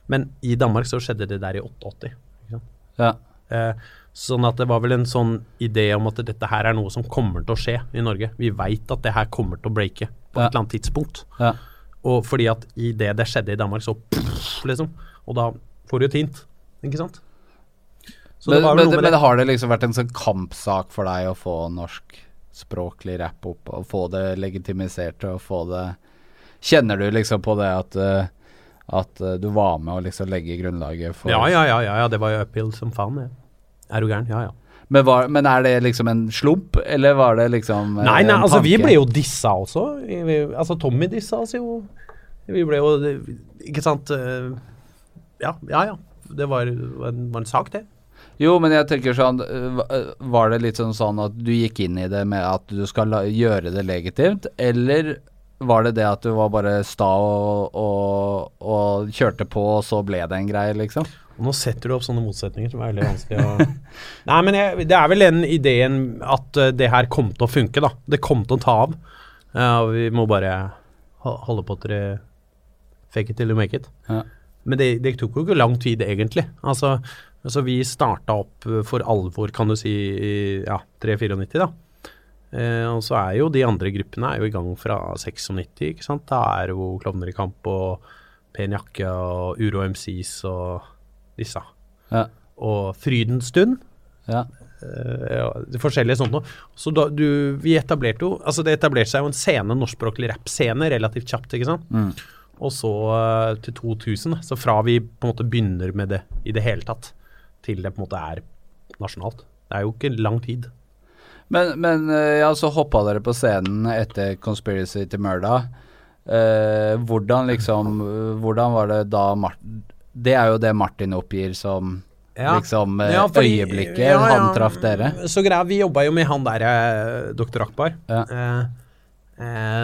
men i Danmark så skjedde det der i 88.
Ja.
Eh, Sånn at det var vel en sånn idé om at dette her er noe som kommer til å skje i Norge. Vi veit at det her kommer til å breake på
Ja.
et eller annet tidspunkt.
Ja.
Og fordi at i det det skjedde i Danmark, så pff, liksom. Og da får du et hint, ikke sant? Så
Men,
det
men,
med
men
det.
har det liksom vært en sånn kampsak for deg å få norskspråklig rapp opp, og få det legitimisert og få det Kjenner du liksom på det at eh, at uh, du var med å liksom legge grunnlaget for
Ja, ja, ja, ja, ja, det var jo uphill som faen, ja. Er du gæren? Ja, ja.
Men, var, men er det liksom en slump, eller var det liksom eh,
Nei, nei,
en
altså vi ble jo dissa også. Vi, altså Tommy dissa oss jo. Vi ble jo Ikke sant eh, Ja, ja. ja. Det var, en, var en sak, det.
Jo, men jeg tenker sånn va- Var det litt sånn, sånn at du gikk inn i det med at du skal la, gjøre det legitimt, eller var det det at du var bare sta og, og, og kjørte på, og så ble det en greie, liksom?
Og nå setter du opp sånne motsetninger som er veldig vanskelig å Nei, men jeg, det er vel den ideen at eh, det her kom til å funke, da. Det kom til å ta av. Uh, vi må bare holde på til det Fake it till you make it.
Ja.
Men det, det tok jo ikke lang tid, egentlig. Altså, altså vi starta opp for alvor, kan du si, i ja, 3-94, da. Eh, og så er jo de andre gruppene er jo i gang fra 96, ikke sant. Da er jo Klovner i kamp og Pen jakke og Uro MCs og disse.
Ja.
Og Frydens stund.
ja.
eh, ja, det forskjellige sånt noe. Så da, du, vi etablerte jo Altså det etablerte seg jo en scene, norskspråklig rappscene, relativt kjapt, ikke sant.
Mm.
Og så eh, til 2000, så fra vi på en måte begynner med det i det hele tatt, til det på en måte er nasjonalt. Det er jo ikke lang tid.
Men, men eh, ja, så hoppa dere på scenen etter Conspiracy to Murder. Eh, hvordan liksom eh, Hvordan var det da Martin Det er jo det Martin oppgir som liksom eh,
Ja, fordi-
øyeblikket
ja, ja.
han traff dere.
Så greia, vi jobba jo med han der eh, Dr. Akbar.
Ja.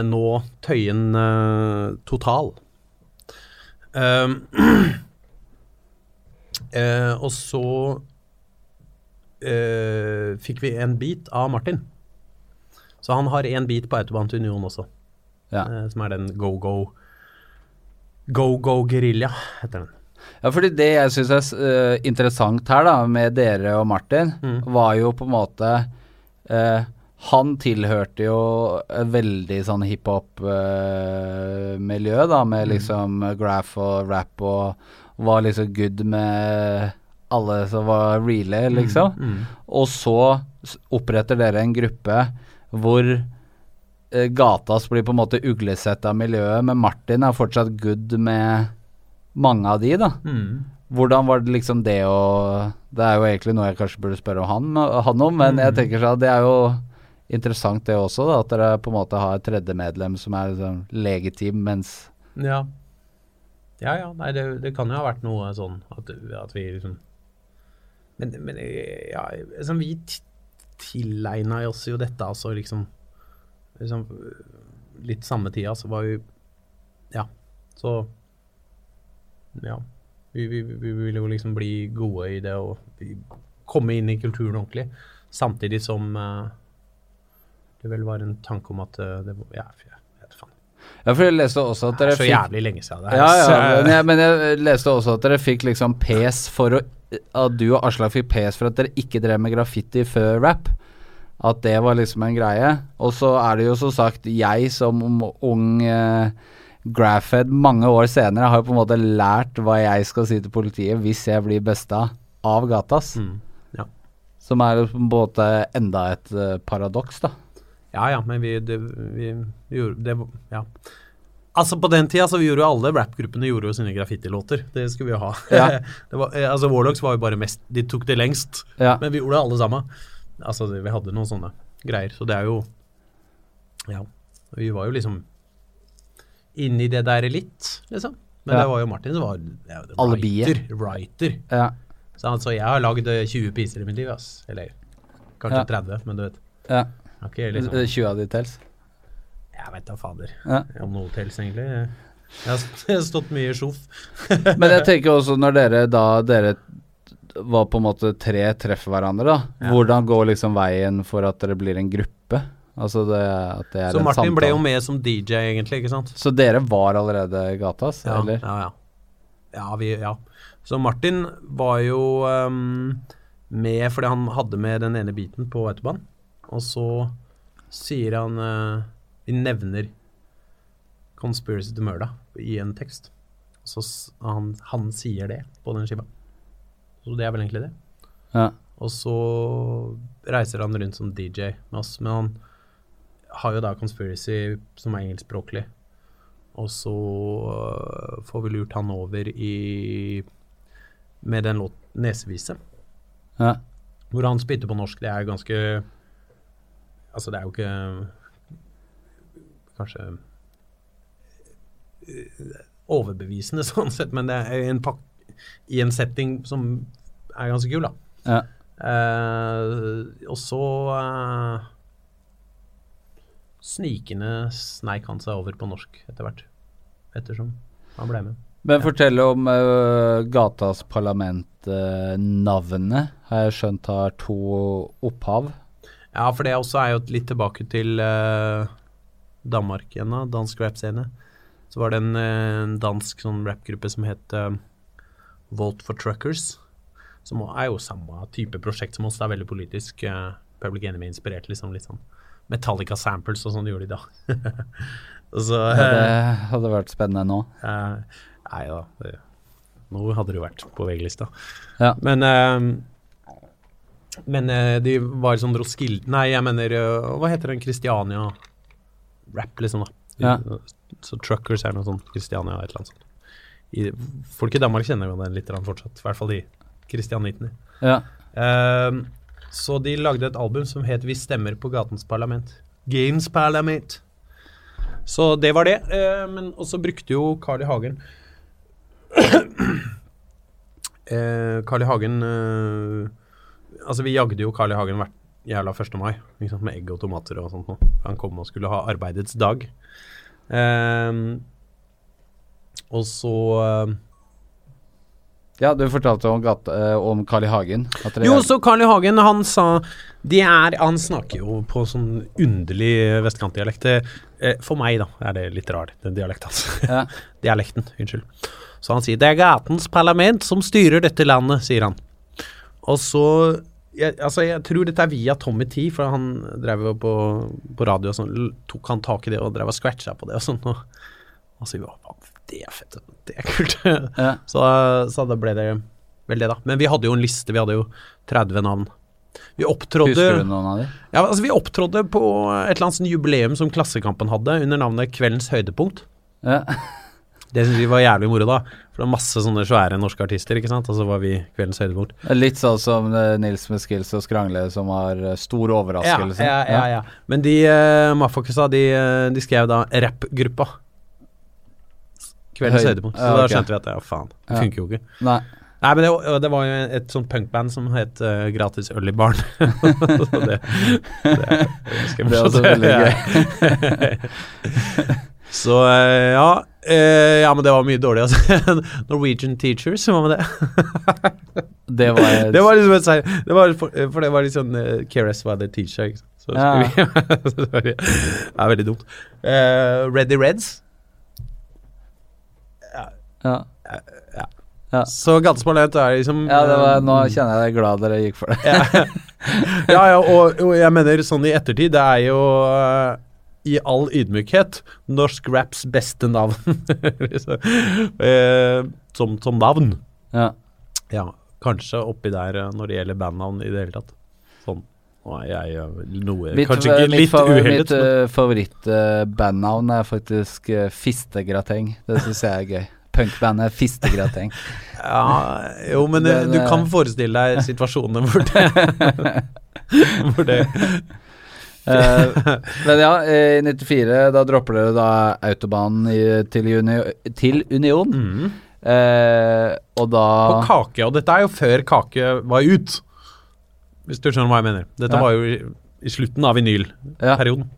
Nå Tøyen Total. Og så eh, fikk vi en bit av Martin. Så han har en bit på Autobahn til Union også,
Ja.
eh, som er den go-go Go-go gerilja, heter den.
Ja, fordi det jeg syns er uh, interessant her, da, med dere og Martin,
Mm.
var jo på en måte uh, Han tilhørte jo et veldig sånn hiphop-miljø, da, med
Mm.
liksom graph og rap, og var liksom good med alle som var reale, liksom.
Mm.
Og så oppretter dere en gruppe hvor eh, Gatas blir på en måte uglesett av miljøet, men Martin er fortsatt good med mange av de, da.
Mm.
Hvordan var det liksom det å Det er jo egentlig noe jeg kanskje burde spørre han, han om, men jeg tenker sånn det er jo interessant det også, da, at dere på en måte har et tredje medlem som er liksom legitim, mens
Ja. Ja, ja. Nei, det, det kan jo ha vært noe sånn at, at vi liksom Men, men ja, liksom, vi tilegna oss jo dette, altså liksom, liksom Litt samme tida, så var vi Ja, så Ja. Vi, vi, vi ville jo liksom bli gode i det og komme inn i kulturen ordentlig. Samtidig som uh, det vel var en tanke om at uh, det var Ja, jeg vet faen.
Ja, for jeg leste også at
Det
dere
er så jævlig lenge siden det her.
Ja, ja, men jeg, men jeg leste også at dere fikk liksom pes for å At du og Aslak fikk pes for at dere ikke drev med graffiti før rap. At det var liksom en greie. Og så er det jo som sagt jeg som ung eh, graffhead mange år senere har jo på en måte lært hva jeg skal si til politiet hvis jeg blir besta av Gatas.
Mm. Ja.
Som er på en måte enda et uh, paradoks, da.
ja ja, men vi, det, vi, vi gjorde det Ja. Altså På den tida så vi gjorde jo alle rappgruppene gjorde jo sine graffitilåter. Det skulle vi jo ha.
Ja.
det var, eh, altså Warlocks var jo bare mest De tok det lengst.
Ja.
Men vi gjorde det alle sammen. Altså Vi hadde noen sånne greier. Så det er jo Ja. Vi var jo liksom inni det der litt, liksom. Men
Ja.
det var jo Martin som var ja, writer. writer.
ja.
Så altså, jeg har lagd eh, 20 piser i mitt liv, ass. Eller kanskje
Ja.
30, men du vet.
ja.
Okay, liksom
20 av de tels.
Jeg vet da fader.
Ja.
Om noe tels, egentlig. Jeg har, stått mye i sjoff.
Men jeg tenker også når dere da Dere var på en måte tre treffer hverandre, da.
Ja.
Hvordan går liksom veien for at dere blir en gruppe? Altså det, at det er
Så
en
Martin
samtale.
ble jo med som DJ, egentlig, ikke sant?
Så dere var allerede gatas,
Ja,
eller?
ja, ja. Ja, vi, ja. Så Martin var jo um, med Fordi han hadde med den ene biten på autobahn, og så sier han eh, Vi nevner Conspiracy to Murda i en tekst. Så han, han sier det på den skiva. Så det er vel egentlig det.
Ja.
Og så reiser han rundt som DJ med oss, men han har jo da Conspiracy som er engelskspråklig. Og så øh, får vi lurt han over i med den låt 'Nesevise',
Ja.
hvor han spytter på norsk. Det er jo ganske Altså, det er jo ikke Kanskje øh, overbevisende sånn sett, men det er en pak i en setting som er ganske kul, da.
Ja.
Eh, og så eh, Snikende sneik han seg over på norsk etter hvert. Ettersom han ble med.
Men fortell om uh, Gatas Parlament-navnet. har jeg skjønt har to opphav.
Ja, for det også er jo litt tilbake til eh, Danmark igjen, da. Dansk rappscene. Så var det en, eh, en dansk sånn rappgruppe som het uh, Volt for Truckers. Som er jo samme type prosjekt som oss. Det er veldig politisk. Uh, Public Enemy-inspirert, liksom. Litt sånn Metallica samples og sånn gjorde de da. så
Ja, det hadde vært spennende nå.
Uh, nei da, det, nå hadde det jo vært på VG-lista.
Ja.
Men uh, Men de var sånn Roskilde Nei, jeg mener Hva heter den Christiania-rap, liksom, da.
Ja.
Så Truckers er noe sånn Kristiania et eller annet sånt. I, folk i Danmark kjenner jo den litt fortsatt, i hvert fall de kristianitene.
Ja.
Um, så de lagde et album som het Vi stemmer på gatens parlament. Games Parlament. Så det var det. eh, men også brukte jo Carl I. Hagen Carl I. Hagen uh, Altså, vi jagde jo Carl I. Hagen hvert jævla 1. mai liksom, med egg og tomater og sånt. noe. Han kom og skulle ha arbeidets dag. Um, og så eh,
ja, du fortalte om, gata, eh, om Carl I. Hagen.
Jo, så Carl I. Hagen, han sa De er Han snakker jo på sånn underlig vestkantdialekt. Eh, For meg, da, er det litt rar, den dialekten hans.
ja.
Dialekten, unnskyld. Så han sier 'Det er gatens parlament som styrer dette landet', sier han. Og så jeg, altså jeg tror dette er via Tommy T, for han drev jo på, på radio og sånn, tok han tak i det og drev og scratcha på det og sånn. Og, og så vi var «Å, det er fett, det er kult.
Ja.
så, så da ble det vel det, da. Men vi hadde jo en liste, vi hadde jo 30 navn. Vi opptrådde
Husker du noen av de?
ja, altså Vi opptrådde på et eller annet sånn jubileum som Klassekampen hadde, under navnet Kveldens høydepunkt.
Ja.
Det syntes vi var jævlig moro, da. For det var masse sånne svære norske artister, ikke sant. Og så var vi Kveldens høydepunkt.
Litt sånn som eh, Nils med skills og skrangle, som har eh, stor
Ja,
overraskelse.
ja, ja, ja. Men de uh, Mafokusa, de, eh, de skrev da rappgruppa. Kveldens
Høy-
høydepunkt. Så
ja,
da skjønte vi at ja, faen, det
Ja.
funker jo ikke.
Nei.
Nei, men det, det var jo et sånt punkband som het uh, Gratis øl i baren. så det, det, det,
Det er også veldig
gøy. så uh, ja. Eh, ja, men det var mye dårlig, altså. Norwegian Teachers, hva med det?
Det var,
Det var liksom et seir. Det var for, for det var litt sånn uh, var the teacher, ikke sant. Så
Ja.
så det er veldig dumt. Uh, Ready Reds.
ja.
Så ganske Parlament er liksom
ja, det var, nå
eh,
kjenner jeg deg glad dere gikk for det.
ja. ja, ja, og, og jeg mener sånn i ettertid, det er jo eh, i all ydmykhet norsk raps beste navn. Eh, som, som navn.
Ja.
Ja, kanskje oppi der eh, når det gjelder bandnavn i det hele tatt. Sånn. Nå er jeg eh, noe
Mitt,
Kanskje ikke litt uhellet.
mitt uh, favorittbandnavn er faktisk uh, Fistegrateng. Det syns jeg er gøy. Punkbandet Fistegrateng.
Ja, jo, men
Den,
du kan forestille deg situasjoner hvor det Hvor det
men ja, i 94 da dropper dere da autobanen i, til, uni, til Union.
mm.
Eh, og da
På Kake, og dette er jo før Kake var ut. Hvis du skjønner hva jeg mener. Dette
Ja.
var jo i, i slutten av
ja,
vinylperioden.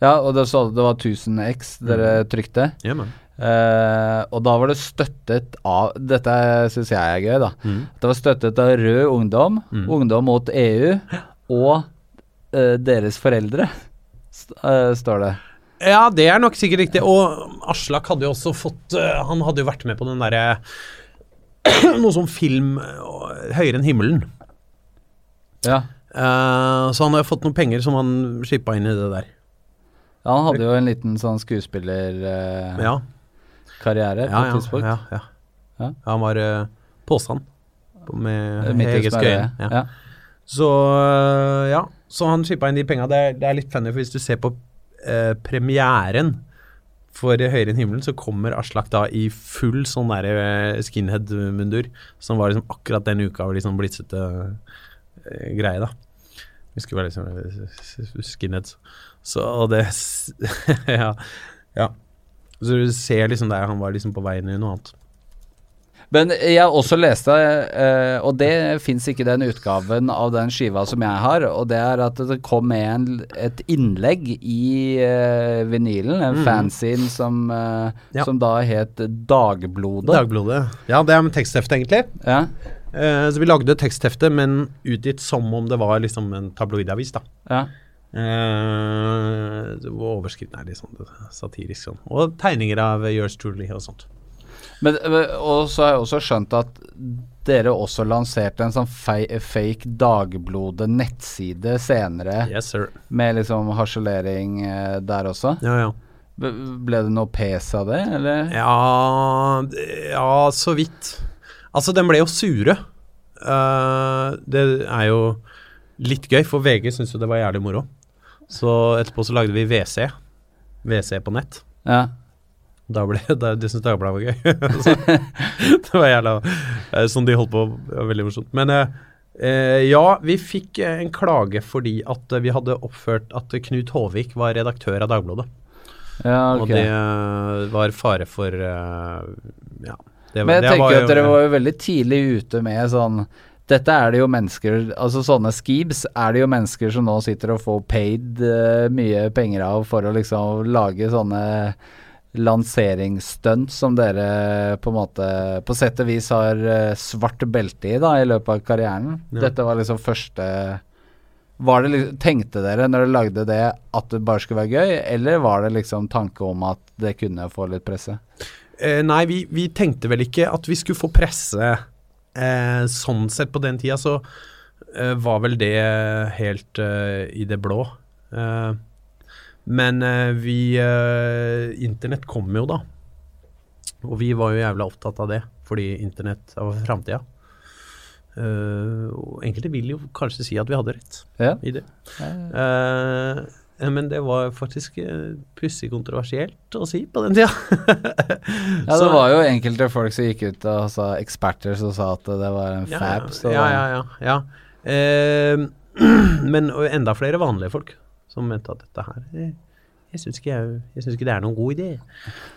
ja, og det så det var 1000 X dere trykte.
Ja, men.
Eh, og da var det støttet av Dette syns jeg er gøy, da.
Mm.
Det var støttet av Rød Ungdom,
Mm.
Ungdom mot EU og eh, deres foreldre, st uh, står det.
Ja, det er nok sikkert riktig. Og Aslak hadde jo også fått uh, Han hadde jo vært med på den derre Noe sånn film Høyere enn himmelen.
Ja.
Så han har fått noen penger som han shippa inn i det der.
Ja, Han hadde jo en liten sånn skuespillerkarriere
Ja,
på et
ja,
tidspunkt.
ja, ja.
Ja.
Han var uh, påstand med Hege. Skøyen. Ja.
Ja.
Så ja, så han chippa inn de penga. Det, det er litt funny, for hvis du ser på eh, premieren for Høyere enn himmelen, så kommer Aslak da i full sånn der eh, skinhead-mundur, som var liksom akkurat den uka hvor liksom blitsete eh, greie, da. Skulle være liksom eh, skinheads. Så det Ja. ja. Så du ser liksom der han var liksom på vei inn i noe annet.
Men jeg også leste, eh, og det fins ikke den utgaven av den skiva som jeg har, og det er at det kom med en, et innlegg i eh, vinylen, en
mm.
fanzine som, eh,
Ja.
som da het Dagblodet.
Dagblodet. Ja, det er med teksthefte, egentlig.
Ja,
så vi lagde teksthefte, men utgitt som om det var liksom en tabloidavis, da.
ja.
Uh, overskriften er litt sånn satirisk sånn. Og tegninger av Yours Truly og sånt.
Men, eh, og så har jeg også skjønt at dere også lanserte en sånn fake Dagblodet nettside senere,
Yes, sir.
med liksom harselering eh, der også.
Ja, ja.
Ble det noe pes av det, eller?
Ja, ja, så vidt. Altså, den ble jo sure. Uh, det er jo litt gøy, for VG syntes jo det var jævlig moro. Så etterpå så lagde vi WC. WC på nett.
Ja.
Da ble, da, det syntes Dagbladet var gøy. så, det var jævla eh, Sånn de holdt på, veldig morsomt. Men eh, eh, ja, vi fikk eh, en klage fordi at vi hadde oppført at Knut Håvik var redaktør av Dagbladet.
ja,
Og det var fare for eh, Ja. Det,
Men jeg tenker
var
at dere var jo veldig tidlig ute med sånn dette er det jo mennesker Altså sånne skibs er det jo mennesker som nå sitter og får paid uh, mye penger av for å liksom lage sånne lanseringsstunt som dere på en måte på sett og vis har eh, svart belte i da i løpet av karrieren.
Ja.
Dette var liksom første var det, liksom- Tenkte dere når dere lagde det at det bare skulle være gøy, eller var det liksom tanke om at det kunne få litt presse?
Eh, nei, vi, vi tenkte vel ikke at vi skulle få presse eh, sånn sett på den tida, så eh, var vel det helt eh, i det blå. Eh, men eh, vi eh, Internett kom jo da. Og vi var jo jævla opptatt av det, fordi internett var framtida. Eh, og enkelte vil jo kanskje si at vi hadde rett
Ja.
i det. Uh, men det var faktisk pussig kontroversielt å si på den tida.
Ja, det var jo enkelte folk som gikk ut og sa eksperter som sa at det var en
Ja,
fab. Så
ja, ja, ja, ja. Eh, men enda flere vanlige folk som mente at dette her eh, Jeg syns ikke, jeg, jeg synes ikke det er noen god idé.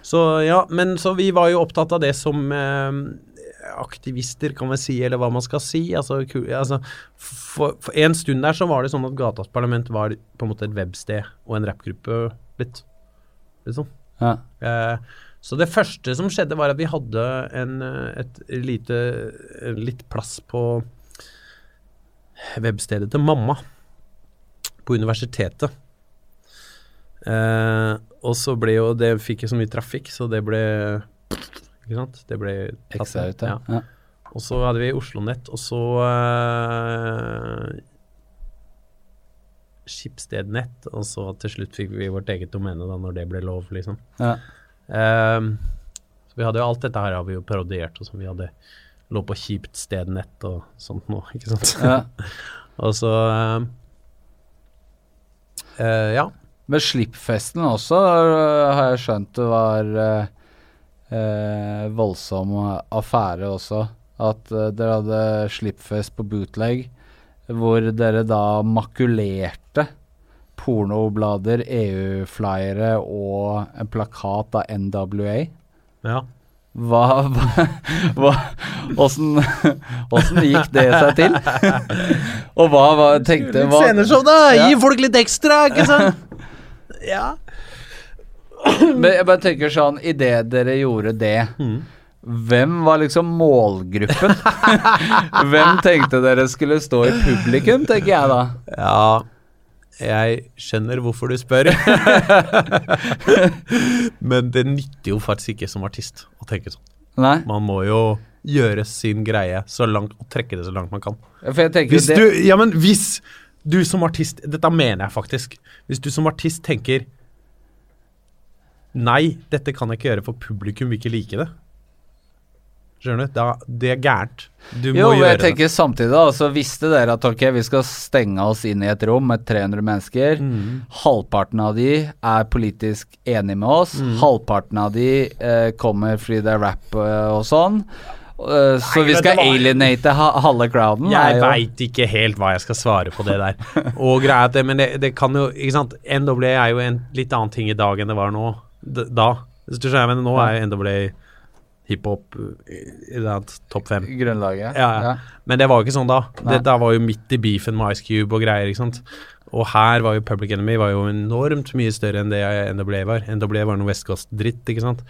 Så ja, men så vi var jo opptatt av det som eh, aktivister, kan vi si, eller hva man skal si. Altså, altså for, for en stund der så var det sånn at Gatas Parlament var på en måte et websted og en rappgruppe litt. Liksom.
ja.
Eh, så det første som skjedde, var at vi hadde en, eh, et lite litt plass på webstedet til mamma på universitetet. Eh, og så ble jo Det fikk jo så mye trafikk, så det ble Ikke sant? Det ble tatt
ut, ja.
Ja. Og så hadde vi Oslo Nett, og så Skipsted Skipsstednett, og så til slutt fikk vi vårt eget domene da når det ble lov, liksom.
Ja.
Eh, så vi hadde jo alt dette her har vi jo parodiert, og som vi hadde lå på kjipt stednett og sånt nå, ikke sant.
Ja.
og så ehm, eh, Ja.
Men slippfesten også øh, har jeg skjønt det var uh, voldsom affære også. At dere hadde slippfest på bootleg, hvor dere da makulerte pornoblader, EU-flyere og en plakat av NWA.
ja.
Hva, hva, åssen gikk det seg til? Og hva, hva tenkte
Litt sceneshow, da!
Ja.
Gi folk litt ekstra, ikke sant? ja.
Men jeg bare tenker sånn, idet dere gjorde det,
Mm.
hvem var liksom målgruppen? hvem tenkte dere skulle stå i publikum, tenker jeg da.
Ja, jeg skjønner hvorfor du spør. Men det nytter jo faktisk ikke som artist å tenke sånn.
Nei.
Man må jo gjøre sin greie så langt, og trekke det så langt man kan.
Jeg
Hvis
det,
du, ja, men hvis du som artist Dette mener jeg faktisk. Hvis du som artist tenker Nei, dette kan jeg ikke gjøre, for publikum vil ikke like det. Skjønner du? Da, det er gærent. Du må
Jo, det.
Jo,
jeg tenker samtidig da, så visste dere at ok, vi skal stenge oss inn i et rom med 300 mennesker.
Mm.
Halvparten av de er politisk enige med oss.
Mm.
Halvparten av de eh, kommer fordi det er rap eh, og sånn. Eh, så
Nei,
vi skal
var-
alienate ha halve crowden.
Jeg
jo-
veit ikke helt hva jeg skal svare på det der. Og greia at det, Men det, det kan jo Ikke sant. NWA er jo en litt annen ting i dag enn det var nå. Da. Hvis du skjønner, men nå er jo NWA hiphop det topp fem.
Grunnlaget.
Ja, ja. Men det var jo ikke sånn da. Det der var jo midt i beefen med Ice Cube og greier. ikke sant? Og her var jo Public Enemy var jo enormt mye større enn det NWA var. NWA var noe West Coast-dritt, ikke sant.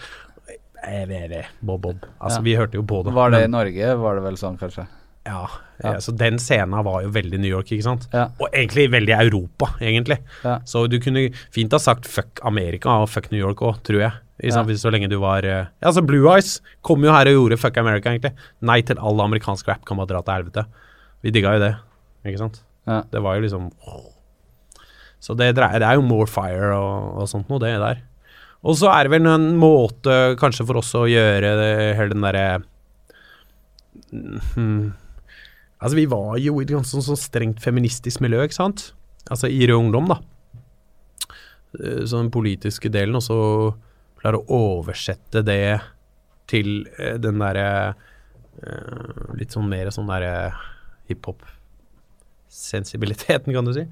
Eh, eh, eh, Bob Bob. Altså,
Ja.
vi hørte jo på det.
Var det i Norge, var det vel sånn, kanskje?
Ja,
Ja.
Så den scenen var jo veldig New York, ikke sant.
Ja.
Og egentlig veldig Europa, egentlig. Så du kunne fint ha sagt fuck Amerika og fuck New York òg, tror jeg.
Ja.
Så lenge du var eh, Ja, altså Blue Eyes kom jo her og gjorde fuck America, egentlig. Nei til all amerikansk rap kan bare dra til helvete. Vi digga jo det, ikke sant.
Ja.
Det var jo liksom Så det, det er jo more fire og, og sånt noe, det der. Og så er det vel en måte kanskje for oss å gjøre det, hele den derre hmm. Altså, vi var jo i et ganske sånn strengt feministisk miljø, ikke sant? Altså i Rød Ungdom, da. Eh, Så den politiske delen, og så klare å oversette det til eh, den derre eh, Litt sånn mer sånn derre hiphop-sensibiliteten, kan du si.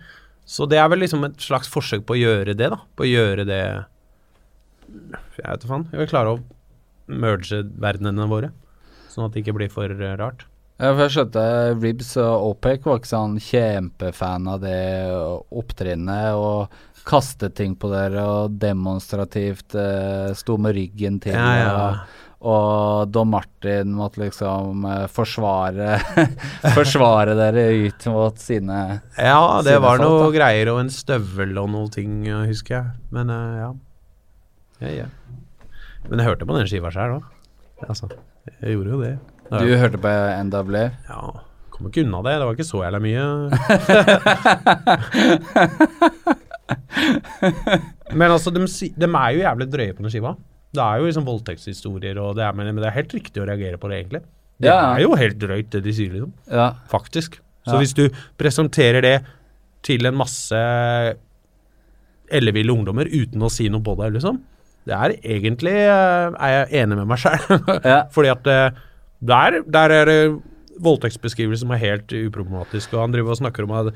Så det er vel liksom et slags forsøk på å gjøre det, da. På å gjøre det Jeg vet da faen. Vi vil klare å merge verdenene våre, sånn at det ikke blir for eh, rart.
Ja, for jeg skjønte Ribs og OPEC var ikke sånn kjempefan av det opptrinnet og kaste ting på dere og demonstrativt eh, sto med ryggen til.
Ja, ja.
Og, og Don Martin måtte liksom eh, forsvare forsvare dere ut mot sine
Ja, det
Sine
var
folk,
noe
da.
greier og en støvel og noe ting, eh, husker jeg. Men eh, ja. ja. Ja, Men jeg hørte på den skiva sjøl òg. Altså, jeg gjorde jo det. Ja.
Du hørte på NWA?
Ja, kom ikke unna det. Det var ikke så jævla mye. men altså, de, de er jo jævlig drøye på den skiva. Det er jo liksom voldtektshistorier, og det er, men, det er helt riktig å reagere på det, egentlig. Det
Ja.
er jo helt drøyt, det de sier, liksom.
Ja.
Faktisk. Så
Ja.
hvis du presenterer det til en masse elleville ungdommer uten å si noe på det, liksom Det er egentlig eh, Er jeg enig med meg sjøl.
Ja.
Fordi at eh, der, der er det voldtektsbeskrivelse som er helt uproblematisk, og han driver og snakker om at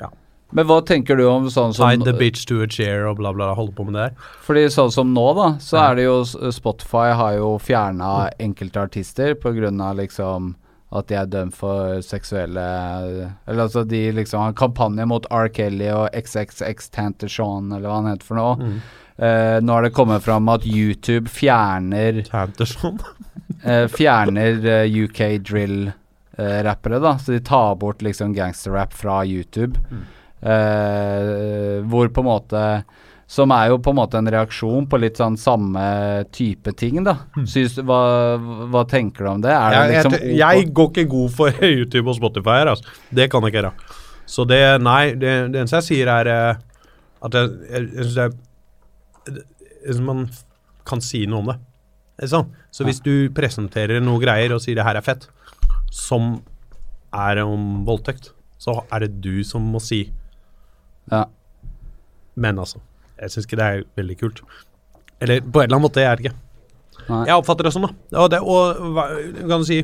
ja,
Men hva tenker du om sånn som
Tie the bitch to a chair og bla, bla, holde på med det der.
Fordi sånn som nå, da, så er det jo Spotify har jo fjerna enkelte artister pga. liksom at de er dømt for seksuelle Eller altså de liksom har kampanje mot R. Kelly og XXX Tantershawn, eller hva han heter for noe.
Mm.
Uh, nå har det kommet fram at YouTube fjerner
Tanterson.
uh, Fjerner uh, UK drill-rappere, da. Så de tar bort liksom gangsterrap fra YouTube. Eh, hvor på en måte Som er jo på en måte en reaksjon på litt sånn samme type ting, da. Mm. Synes, hva, hva tenker du om det? Det
jeg,
liksom
jeg, jeg går ikke god for YouTube og Spotify her, altså. Det kan jeg ikke gjøre. Så det Nei, det, det eneste jeg sier, er eh, at jeg, jeg, jeg syns det er Man kan si noe om det. Ikke? Så hvis du presenterer noe greier og sier det her er fett, som er om voldtekt, så er det du som må si
Ja.
men, altså. Jeg syns ikke det er veldig kult. Eller på en eller annen måte, jeg er det ikke.
Nei.
Jeg oppfatter det sånn, da. Og, det, og hva kan du si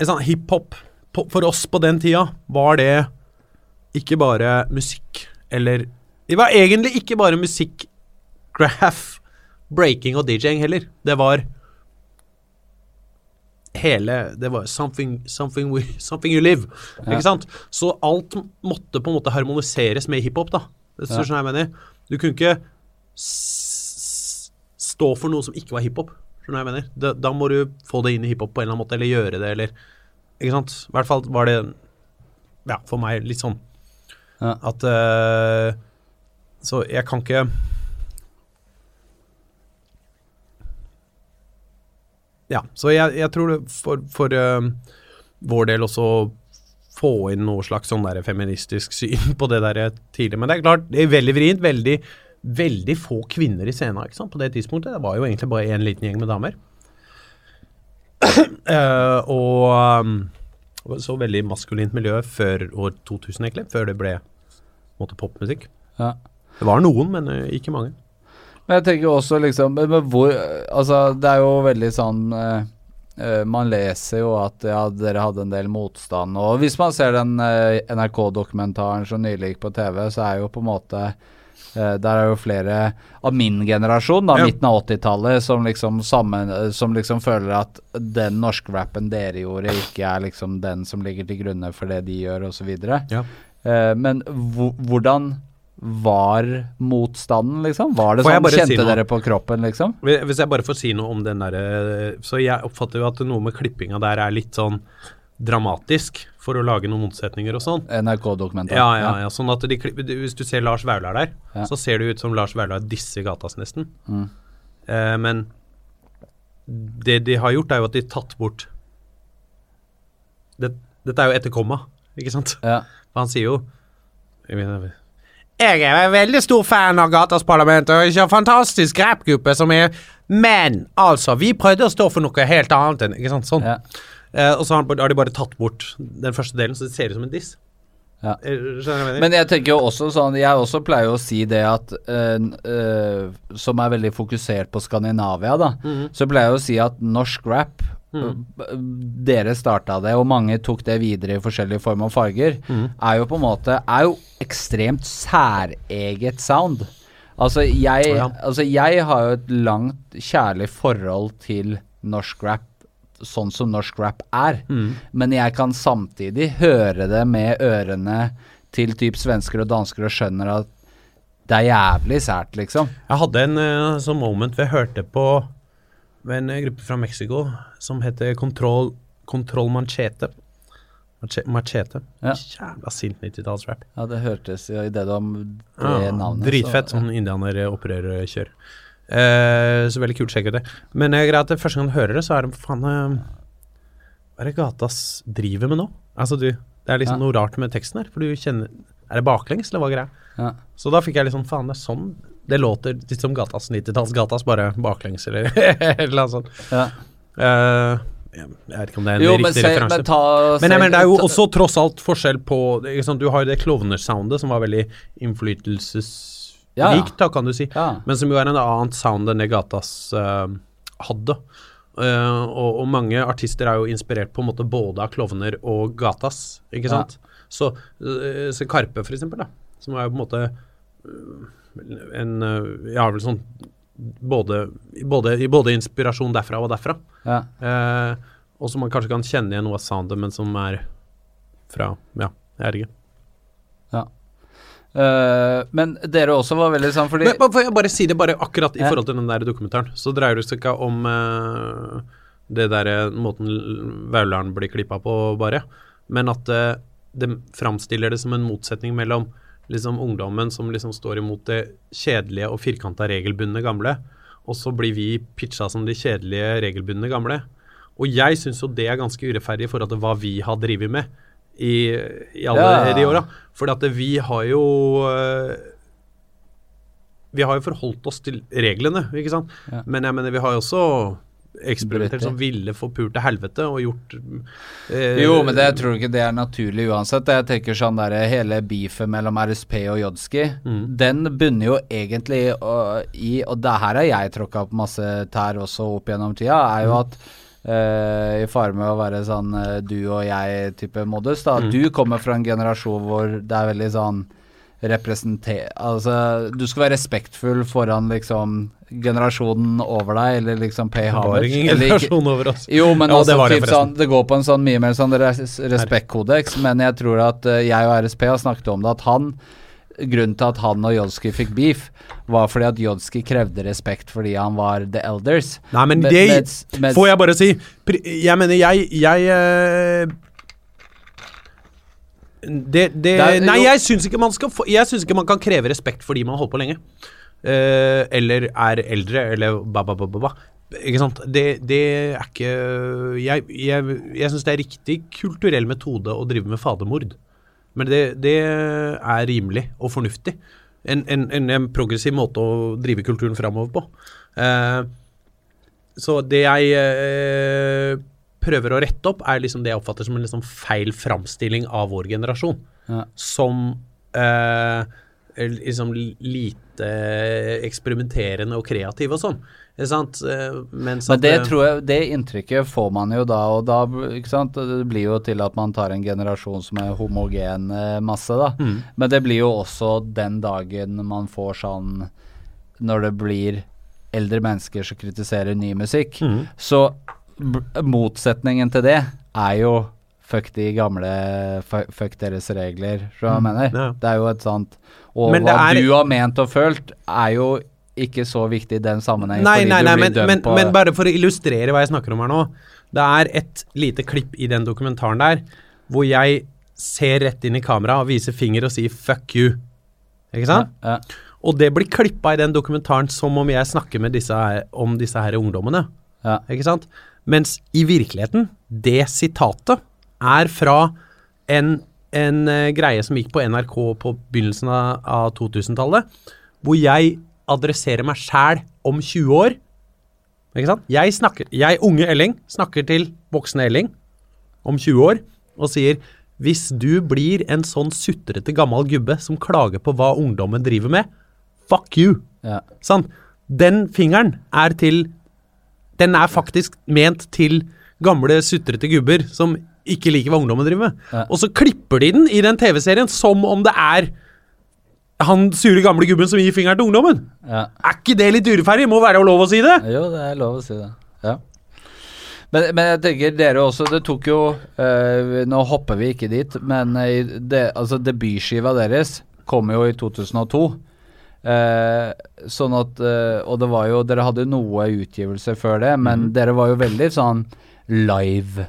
En sånn hiphop for oss på den tida var det ikke bare musikk eller Det var egentlig ikke bare musikk, graph, breaking og DJ-ing heller. Det var hele Det var something, something, we, something you live.
Ja.
Ikke sant? Så alt måtte på en måte harmoniseres med hiphop, da. Hvis du
Ja.
skjønner hva jeg mener. Du kunne ikke stå for noe som ikke var hiphop. Skjønner jeg mener? Da, da må du få det inn i hiphop på en eller annen måte, eller gjøre det, eller Ikke sant? I hvert fall var det Ja, for meg litt sånn
Ja.
at uh, Så jeg kan ikke Ja, så jeg, jeg tror for, for uh, vår del også få inn noe slags sånn der feministisk syn på det der tidlig. Men det er klart, det er veldig vrient. Veldig, veldig få kvinner i scenen ikke sant? på det tidspunktet. Det var jo egentlig bare en liten gjeng med damer. Uh, og um, så veldig maskulint miljø før år 2000, egentlig. Før det ble måte, popmusikk.
Ja.
Det var noen, men uh, ikke mange.
Men jeg tenker også liksom hvor Altså, det er jo veldig sånn eh, eh, Man leser jo at ja, dere hadde en del motstand. Og hvis man ser den eh, NRK-dokumentaren som nylig gikk på TV, så er jo på en måte eh, Der er jo flere av min generasjon, da,
Ja.
midten av 80-tallet, som liksom sammen Som liksom føler at den norske rappen dere gjorde, ikke er liksom den som ligger til grunne for det de gjør, osv.
Ja.
Eh, men hvordan var motstanden, liksom? Var det sånn, Kjente
si
dere på kroppen, liksom?
Hvis jeg bare får si noe om den derre Så jeg oppfatter jo at noe med klippinga der er litt sånn dramatisk for å lage noen motsetninger og sånn.
NRK-dokumentar.
Ja, ja, ja. Sånn at de, Hvis du ser Lars Vaular der,
Ja.
så ser det ut som Lars Vaular disser Gatas nesten.
Mm.
Eh, men det de har gjort, er jo at de har tatt bort det, Dette er jo etter komma, ikke sant?
Ja.
Han sier jo jeg, er en veldig stor fan av Gatas Parlament og ikke en fantastisk rappgruppe som er Men altså, vi prøvde å stå for noe helt annet enn Ikke sant? Sånn.
Ja.
Eh, og så har, de bare tatt bort den første delen, så det ser ut som en diss.
Ja.
Eh, jeg?
Men jeg tenker jo også sånn Jeg også pleier å si det at øh, øh, Som er veldig fokusert på Skandinavia, da.
Mhm.
Så pleier jeg å si at norsk rap Eh, Dere starta det, og mange tok det videre i forskjellige former og farger.
Mm.
Er jo på en måte Er jo ekstremt særeget sound. Altså jeg,
oh, ja.
altså jeg har jo et langt kjærlig forhold til norsk rap sånn som norsk rap er.
Mm.
Men jeg kan samtidig høre det med ørene til typ svensker og dansker og skjønner at det er jævlig sært, liksom.
Jeg hadde en uh, sånn moment hvor jeg hørte på med en eh, gruppe fra Mexico som heter Control, Control Manchete. Mache- Machete.
Ja.
Jævla sint 90-tallsrap.
Ja, det hørtes jo i det du har det
Ja,
navnet.
Dritfett.
så-
Sånn indianeropprørkjør. Eh, så veldig kult. Sjekk ut det. Men jeg greit, at første gang du hører det, så er det faen eh, Hva er det gata driver med nå? Altså, du Det er liksom
Ja.
noe rart med teksten her. For du kjenner Er det baklengs, eller hva greia?
Ja.
Så da fikk jeg sånn Faen, det er sånn Det låter litt som Gatas 90-tallsgatas, bare baklengs, eller annet sånt.
Ja.
Uh, jeg vet ikke om det er en
Jo, men,
riktig
se,
referanse.
men ta
Men jeg men, det er jo også tross alt forskjell på? Du har jo det klovnersoundet som var veldig innflytelsesrikt,
Ja, ja.
da, kan du si.
Ja.
Men som jo er en annet sound enn det Gatas uh, hadde. Uh, og, og mange artister er jo inspirert på en måte både av klovner og Gatas, ikke sant? Så, uh, så Karpe, for eksempel, da, som er jo på en måte en Jeg har vel sånn både, både, både inspirasjon derfra og derfra.
ja.
Eh, og som man kanskje kan kjenne igjen noe av soundet, men som er fra Ja, jeg er ikke.
ja. Uh, men dere også var veldig sånn fordi
Men, får jeg bare si det bare akkurat i
Ja.
forhold til den der dokumentaren, så dreier det seg ikke om uh, det derre måten Vaularen blir klippa på, bare, men at uh, det framstiller det som en motsetning mellom liksom ungdommen som liksom står imot det kjedelige og firkanta regelbundne gamle, og så blir vi pitcha som de kjedelige regelbundne gamle. Og jeg syns jo det er ganske urettferdig i forhold til hva vi har drevet med i, i alle
Ja.
de åra. For vi har jo eh, Vi har jo forholdt oss til reglene, ikke sant.
Ja.
Men jeg mener, vi har jo også eksperimentert som ville forpult til helvete og gjort eh,
Jo, men det jeg tror ikke det er naturlig uansett. Jeg tenker sånn der Hele beefet mellom RSP og Jodski,
Mm.
den bunner jo egentlig uh, i Og det her har jeg tråkka på masse tær også opp gjennom tida, er
Mm.
jo at Uh, I fare med å være sånn uh, du og jeg-type modus, da.
Mm.
Du kommer fra en generasjon hvor det er veldig sånn representer... Altså, du skal være respektfull foran liksom generasjonen over deg, eller liksom pay
Det var ingen generasjon over oss.
jo, men
Ja,
altså,
det det
typ sånn, det går på en sånn mye mer sånn res respektkodeks, men jeg tror at uh, jeg og RSP har snakket om det, at han Grunnen til at han og Jodski fikk beef, var fordi at Jodski krevde respekt fordi han var the elders.
Nei, men
Men-
det
med, med,
får jeg bare si. Jeg mener, jeg Jeg eh, det, det,
er-
Nei, jeg syns ikke ikke man kan kreve respekt fordi man har holdt på lenge. Uh, eller er eldre, eller ba, ba, ba, ba. Ikke sant. Det, det er ikke Jeg, jeg, jeg syns det er riktig kulturell metode å drive med fadermord. Men det, det er rimelig og fornuftig. En, en, en, en progressiv måte å drive kulturen framover på. Uh, så det jeg eh, prøver å rette opp, er liksom det jeg oppfatter som en liksom feil framstilling av vår generasjon.
Ja.
Som eh, liksom lite eksperimenterende og kreativ og sånn. Eh,
Men det
eh,
tror jeg, det inntrykket får man jo da, og da? Det blir jo til at man tar en generasjon som er homogen eh, masse, da.
Mm.
Men det blir jo også den dagen man får sånn Når det blir eldre mennesker som kritiserer ny musikk.
mm.
Så motsetningen til det er jo fuck de gamle Fuck deres regler, tror jeg mener.
Mm. ja.
Det er jo et sånt Og
Men
hva
er-
du har ment og følt, er jo ikke så viktig i den sammenhengen.
Nei, nei, nei, men, men,
på
men bare for å illustrere hva jeg snakker om her nå. Det er et lite klipp i den dokumentaren der hvor jeg ser rett inn i kamera og viser finger og sier 'fuck you'. Ikke sant?
Ja,
Og det blir klippa i den dokumentaren som om jeg snakker med disse her, om disse her ungdommene.
ja,
Ikke sant? Mens i virkeligheten, det sitatet er fra en, en eh, greie som gikk på NRK på begynnelsen av, av 2000-tallet, hvor jeg adresserer meg sjæl om 20 år. Ikke sant? Jeg, snakker, jeg, unge Elling, snakker til voksne Elling om 20 år og sier hvis du blir en sånn sutrete gammel gubbe som klager på hva ungdommen driver med, fuck you.
ja.
Sant? Den fingeren er til Den er faktisk ment til gamle, sutrete gubber som ikke liker hva ungdommen driver med.
Ja.
Og så klipper de den i den TV-serien som om det er han sure gamle gubben som gir fingeren til ungdommen.
ja.
Er ikke det litt urettferdig? Må være lov å si det?
Jo, det er lov å si det. Ja. Men, men jeg tenker dere også Det tok jo øh, Nå hopper vi ikke dit, men eh, det, altså debutskiva deres kom jo i 2002. Eh, sånn at eh, Og det var jo Dere hadde noe utgivelse før det, men dere var jo veldig sånn live.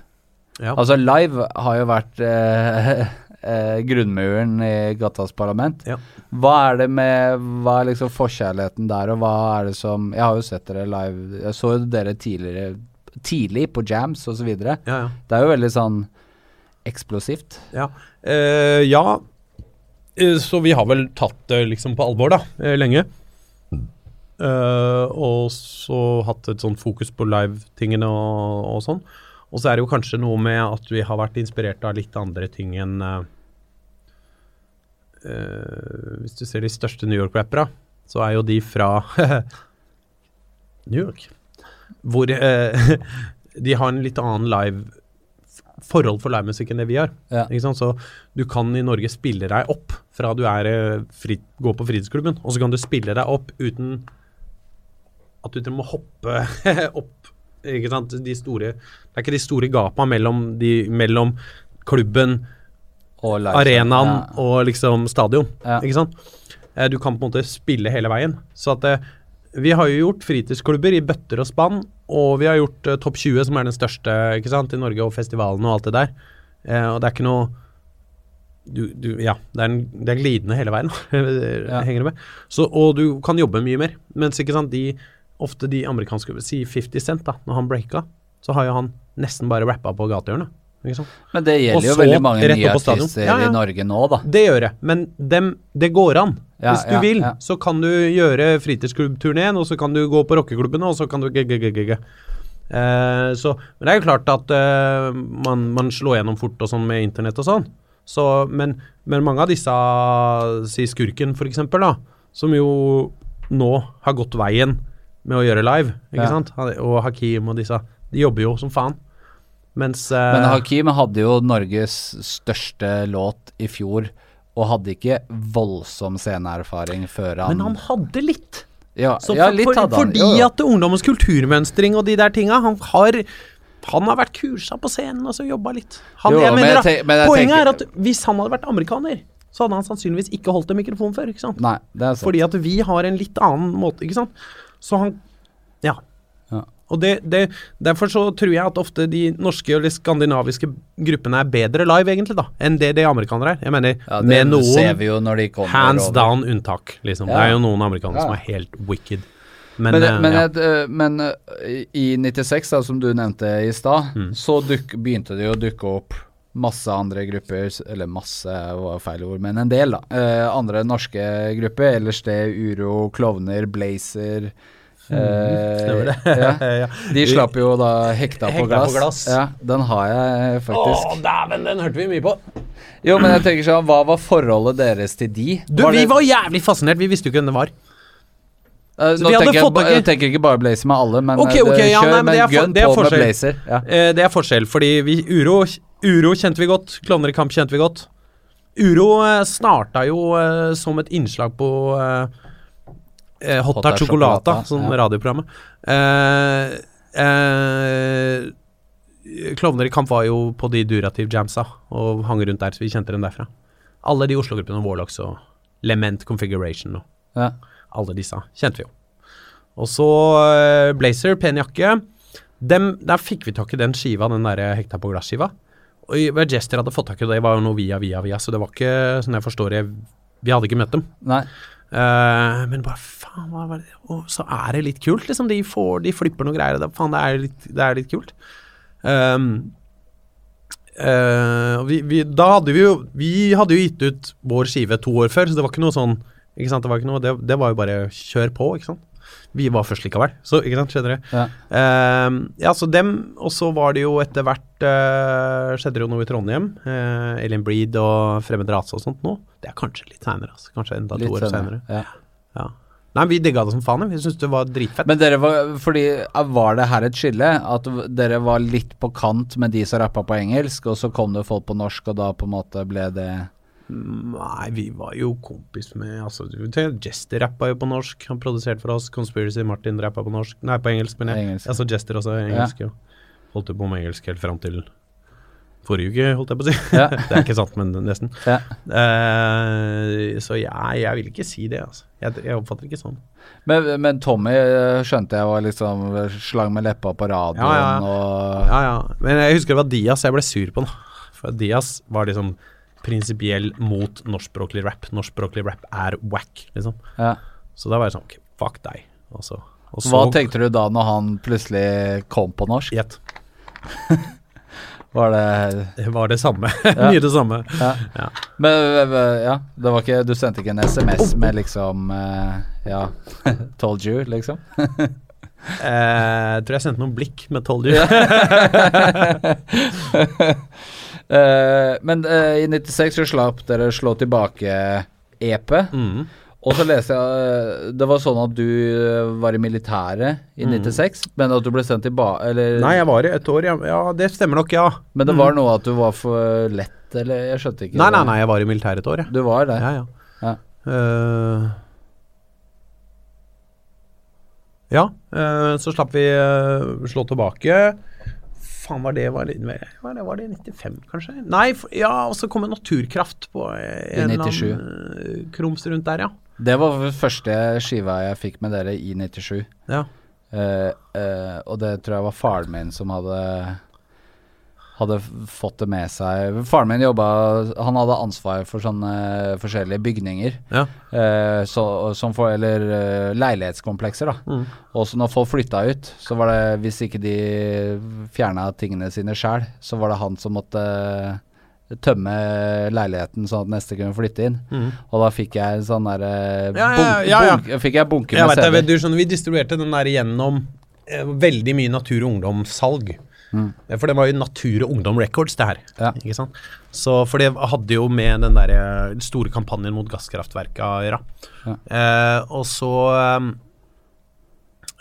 Ja.
Altså, live har jo vært eh, eh, grunnmuren i Gattas Parlament.
Ja.
Hva er det med Hva er liksom forkjærligheten der, og hva er det som Jeg har jo sett dere live. Jeg så jo dere tidligere tidlig på jams osv.
Ja, Ja, Det
er jo veldig sånn eksplosivt.
Ja. Eh, ja. Eh, Så vi har vel tatt det liksom på alvor, da, eh, lenge. Uh, og så hatt et sånt fokus på live-tingene og, og sånn. Og så er det jo kanskje noe med at vi har vært inspirert av litt andre ting enn uh, Hvis du ser de største New York-rappera, så er jo de fra New York. Hvor de har en litt annen live forhold for livemusikk enn det vi har.
Ja.
Ikke sant? Så du kan i Norge spille deg opp fra du er eh, fri, går på fritidsklubben, og så kan du spille deg opp uten at du må hoppe opp. Ikke sant? De store, det er ikke de store gapa mellom, de, mellom klubben, arenaen
ja.
og liksom stadion.
Ja.
Ikke sant? Eh, Du kan på en måte spille hele veien. Så at eh, vi har jo gjort fritidsklubber i bøtter og spann, og vi har gjort uh, Topp 20, som er den største ikke sant, i Norge, og festivalen og alt det der. Uh, og det er ikke noe du, du, Ja, det er, en, det er glidende hele veien.
Ja.
Henger det med? Så, og du kan jobbe mye mer. Mens ikke sant, de, ofte de amerikanske Si 50 Cent, da, når han breaka, så har jo han nesten bare rappa på gatehjørnet. Sant?
Men det gjelder jo veldig mange nye artister
Ja, ja.
i Norge nå, da.
Det gjør det, men dem, det går an.
Ja,
Hvis du vil, så kan du gjøre fritidsklubbturneen, og så kan du gå på rockeklubbene, og så kan du g-g-g-g. Eh, så, men det er jo klart at uh, man, man slår gjennom fort og sånn med internett og sånn. Så, men, men mange av disse, si Skurken for eksempel, da, som jo nå har gått veien med å gjøre live, ikke sant? Og Hakim og disse, de jobber jo som faen. Mens uh,
Men Hakim hadde jo Norges største låt i fjor, og hadde ikke voldsom sceneerfaring før han
Men han hadde litt.
Ja,
Så
ja litt hadde for, han.
fordi
Jo, jo.
at ungdommens kulturmønstring og de der tinga Han har han har vært kursa på scenen og så jobba litt. Han,
Jo,
jeg
men tenk- men
poenget
tenker-
er at hvis han hadde vært amerikaner, så hadde han sannsynligvis ikke holdt en mikrofon før.
Nei.
Fordi at vi har en litt annen måte, ikke sant. Så han Ja.
Ja.
Og det, det, Derfor så tror jeg at ofte de norske eller skandinaviske gruppene er bedre live, egentlig, da, enn det de amerikanere er. Jeg mener,
ja, det
med
ser
noen
vi jo når de
hands
over.
down unntak, liksom.
Ja.
Det er jo noen amerikanere
Ja.
som er helt wicked. Men,
Men,
eh,
men,
ja.
et, eh, men eh, i 96, da, som du nevnte i stad,
Mm.
så duk, begynte det jo å dukke opp masse andre grupper, eller masse var feil ord, men en del, da. Eh, andre norske grupper. Ellers det Uro, Klovner, Blazer eh,
Stemmer det.
ja. De slapp jo da Hekta, på, glass.
på glass.
Ja, den har jeg faktisk.
Å, dæven, den hørte vi mye på.
Jo, men jeg tenker sånn, hva var forholdet deres til de?
Du,
Var
vi
det-
var jævlig fascinert. Vi visste jo ikke hvem det var.
Eh,
Så
Nå tenker jeg,
fått
ba-
tak i-
jeg tenker ikke bare Blazer med alle, men
okay,
okay, det-
ja,
kjør
nei, men
med
det er for-
gun
det er
på med. Blazer. Ja.
Eh, det er forskjell, fordi vi, uro, uro kjente vi godt. Klovner i kamp kjente vi godt. Uro eh, starta jo eh, som et innslag på eh, eh, Hot
Hot
Chocolata, som
ja.
radioprogrammet. Eh, eh, Klovner i kamp var jo på de Durativ Jamsa og hang rundt der, så vi kjente dem derfra. Alle de Oslo-gruppene, Warlocks og Lement Configuration og
Ja.
alle disse kjente vi jo. Og så eh, Blazer, pen jakke. Dem, der fikk vi tak i den skiva, den der hekta på glass-skiva. Og Jester hadde fått tak i det, var jo noe via, via, via, så det var ikke, sånn jeg forstår det, vi hadde ikke møtt dem.
Nei.
Eh, men bare faen, hva var det Og så er det litt kult, liksom. De får, de flipper noen greier. Det, faen, det er litt, det er litt kult. Um, uh, vi, vi, da hadde vi jo Vi hadde jo gitt ut vår skive to år før, så det var ikke noe sånn Ikke sant, det var ikke noe Det, det var jo bare kjør på, ikke sant. Vi var først likevel, så ikke sant, skjønner du.
Ja.
Uh, ja, så dem, og så var det jo etter hvert uh, Skjedde det jo noe i Trondheim. Uh, Alien Breed og Fremmed rase og sånt nå. Det er kanskje litt seinere, altså. Kanskje enda to år.
Ja.
Ja. Nei, vi digga det som faen. Vi syntes det var dritfett.
Men dere var Fordi eh, var det her et skille? At dere var litt på kant med de som rappa på engelsk, og så kom det folk på norsk, og da på en måte ble det
Nei, vi var jo kompis med altså, Jester rappa jo på norsk. Han produserte for oss. Conspiracy Martin rappa på norsk. Nei, på engelsk, men jeg.
Engelsk.
Altså Jester også engelsk, jo. Holdt jo på med engelsk helt fram til forrige uke, holdt jeg på å si.
Ja.
det er ikke sant, men nesten.
Ja.
Uh, så jeg, jeg vil ikke si det, altså. Jeg, jeg oppfatter ikke sånn.
Men, men Tommy eh, skjønte jeg var liksom slang med leppa på radioen
Ja, ja.
og
Ja, ja. Men jeg husker det var Diaz jeg ble sur på, nå. For Diaz var liksom prinsipiell mot norskspråklig rap. Norskspråklig rap er wack, liksom.
ja.
Så da var jeg sånn okay, fuck deg. Og så, og så
Hva tenkte du da når han plutselig kom på norsk?
Gjett.
Var det
Det var det samme. Mye det samme.
ja.
Ja.
Men øh, ja, det var ikke Du sendte ikke en SMS med liksom eh, Ja, told you, liksom?
Eh, jeg tror jeg sendte noen blikk med told you.
Eh, men uh, i 96 så slapp dere Slå tilbake-EP.
Mm.
Og så leste jeg eh, Det var sånn at du var i militæret i 96, men at du ble sendt tilbake Eller
Nei, jeg var i et år, ja. ja. Det stemmer nok, ja.
Men det var noe at du var for lett, eller Jeg skjønte ikke.
Nei, nei, nei, jeg var i militæret et år, jeg.
Du var det?
Ja, ja.
Ja.
Uh, ja, så slapp vi slå tilbake. Faen, var det var det, var det, var det 95, kanskje? Nei, for, ja, og så kom det naturkraft på eh, en eller annen eh, krums rundt der, ja.
Det var første skiva jeg fikk med dere i 97.
ja.
Eh, eh, og det tror jeg var faren min som hadde hadde fått det med seg. Faren min jobba Han hadde ansvar for sånne forskjellige bygninger.
Ja.
Eh, så, som for, eller eh, leilighetskomplekser, da.
Mm.
Og så når folk flytta ut, så var det Hvis ikke de fjerna tingene sine sjæl, så var det han som måtte tømme leiligheten sånn at neste kunne flytte inn.
Mm.
Og da fikk jeg en sånn derre
Ja, ja, ja, ja.
fikk jeg bunke med CD-er.
Vi distribuerte den der gjennom eh, veldig mye Natur og Ungdom-salg.
Mm.
For det var jo Natur og Ungdom Records, det her.
Ja.
Ikke sant? Så, for det hadde jo med den der eh, store kampanjen mot gasskraftverka å gjøre.
Ja.
Eh, og så eh,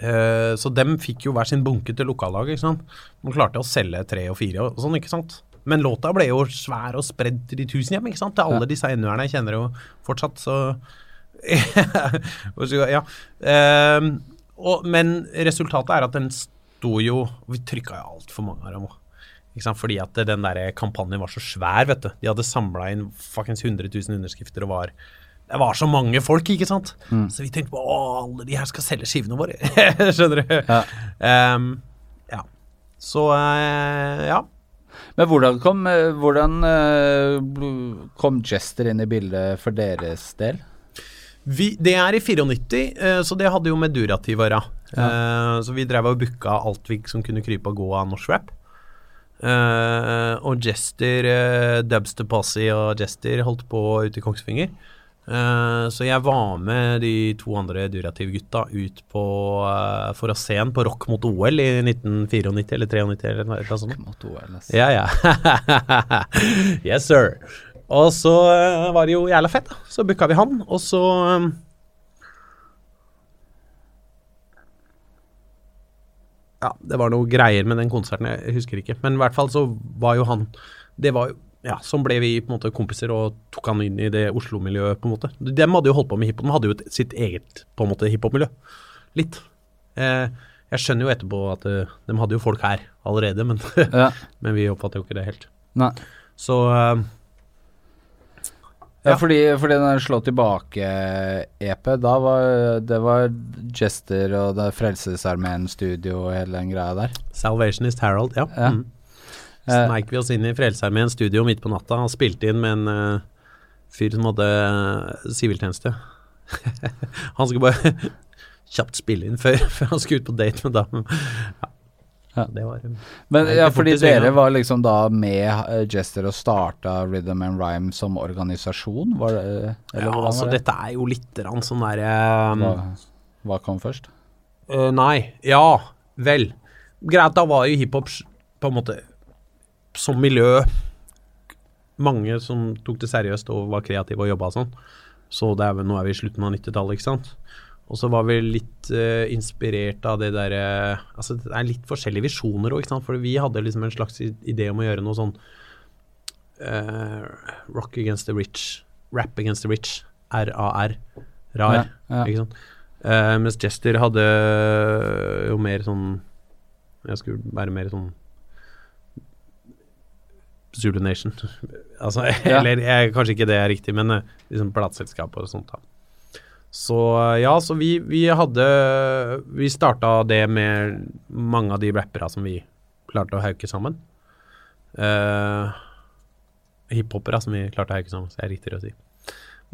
eh, Så dem fikk jo hver sin bunke til lokallaget, ikke sant. Man klarte å selge tre og fire og sånn, ikke sant. Men låta ble jo svær og spredd til de tusen hjem, ikke sant. Til alle
Ja.
disse NU-erne jeg kjenner jo fortsatt, så ja. Eh, og, men resultatet er at den sto jo Vi trykka jo altfor mange av dem òg. Fordi at den der kampanjen var så svær, vet du. De hadde samla inn fuckings 100 000 underskrifter og var Det var så mange folk, ikke sant. Så vi tenkte på å, alle de her skal selge skivene våre. Skjønner du?
Ja.
Um, ja. Så uh, ja.
Men hvordan kom, eh, hvordan, uh, kom Jester inn i bildet for deres del?
Vi, det er i 94, eh, så det hadde jo med Durativ å gjøre. Eh, så vi drev og booka alt vi som kunne krype og gå av norsk rap. Uh, og Jester, uh, Dubster Posse og Jester holdt på ute i Kongsvinger. Uh, så jeg var med de to andre Durativ-gutta ut på uh, for å se en på Rock mot OL i 1994 eller 93 eller noe sånt.
Mot OL, altså.
Ja, ja. yes, sir. Og så eh, var det jo jævla fett, da. Så booka vi han, og så eh, Ja, det var noe greier med den konserten, jeg husker ikke. Men i hvert fall så var jo han Det var jo Ja, sånn ble vi på en måte kompiser og tok han inn i det Oslo-miljøet, på en måte. De hadde jo holdt på med hiphop. De hadde jo et, sitt eget på en måte hiphop-miljø. Litt. Eh, jeg skjønner jo etterpå at uh, de hadde jo folk her allerede, men,
Ja.
men vi oppfatter jo ikke det helt.
Nei.
Så eh,
Ja, fordi, fordi den Slå tilbake-EP, da var det var Jester og det Frelsesarmeen-studio og hele den greia der.
Salvationist Harold, ja.
Ja.
Mm.
Eh,
Sneik vi oss inn i Frelsesarmeens studio midt på natta og spilte inn med en uh, fyr som hadde siviltjeneste. siviltjeneste. han skulle bare kjapt spille inn før, før han skulle ut på date med damen. Ja.
Ja.
Det var eh,
Men ja, fordi dere var liksom da med eh, Jester og starta Rhythm and Rhyme som organisasjon, var det? Eller
Ja, altså
det?
dette er jo litt sånn derre um,
Hva, hva kom først?
Uh, nei. Ja, vel. Greit, da var jo hiphop på en måte som miljø mange som tok det seriøst og var kreative og jobba og sånn. Så det er vel, nå er vi i slutten av 90-tallet, ikke sant. Og så var vi litt uh, inspirert av det derre Altså det er litt forskjellige visjoner òg. For vi hadde liksom en slags idé om å gjøre noe sånn uh, Rock against the rich. Rap against the rich. RAR. Rar.
Ja, ja.
Ikke sant. Uh, mens Jester hadde jo mer sånn Jeg skulle være mer sånn Zulu Nation. altså,
Ja.
eller jeg, kanskje ikke det er riktig, men eh, liksom plateselskap og sånt. da. Så eh, ja, så vi, vi hadde Vi starta det med mange av de rappera som vi klarte å hauke sammen. Uh, Hiphopere som vi klarte å hauke sammen, så er riktigere å si.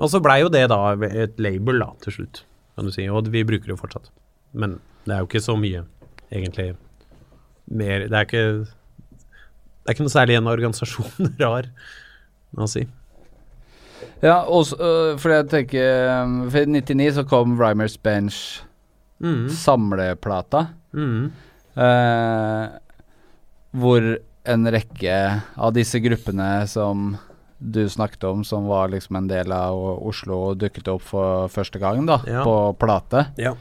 Men så blei jo det da et label da, til slutt, kan du si. Og vi bruker det jo fortsatt. Men det er jo ikke så mye, egentlig, mer Det er ikke Det er ikke noe særlig en organisasjon rar å si.
Ja, og øh, fordi jeg tenker For i 99 så kom Rymers Bench
Mm.
samleplata,
Mm.
eh, hvor en rekke av disse gruppene som du snakket om, som var liksom en del av Oslo, dukket opp for første gang da,
Ja.
på plate.
Ja.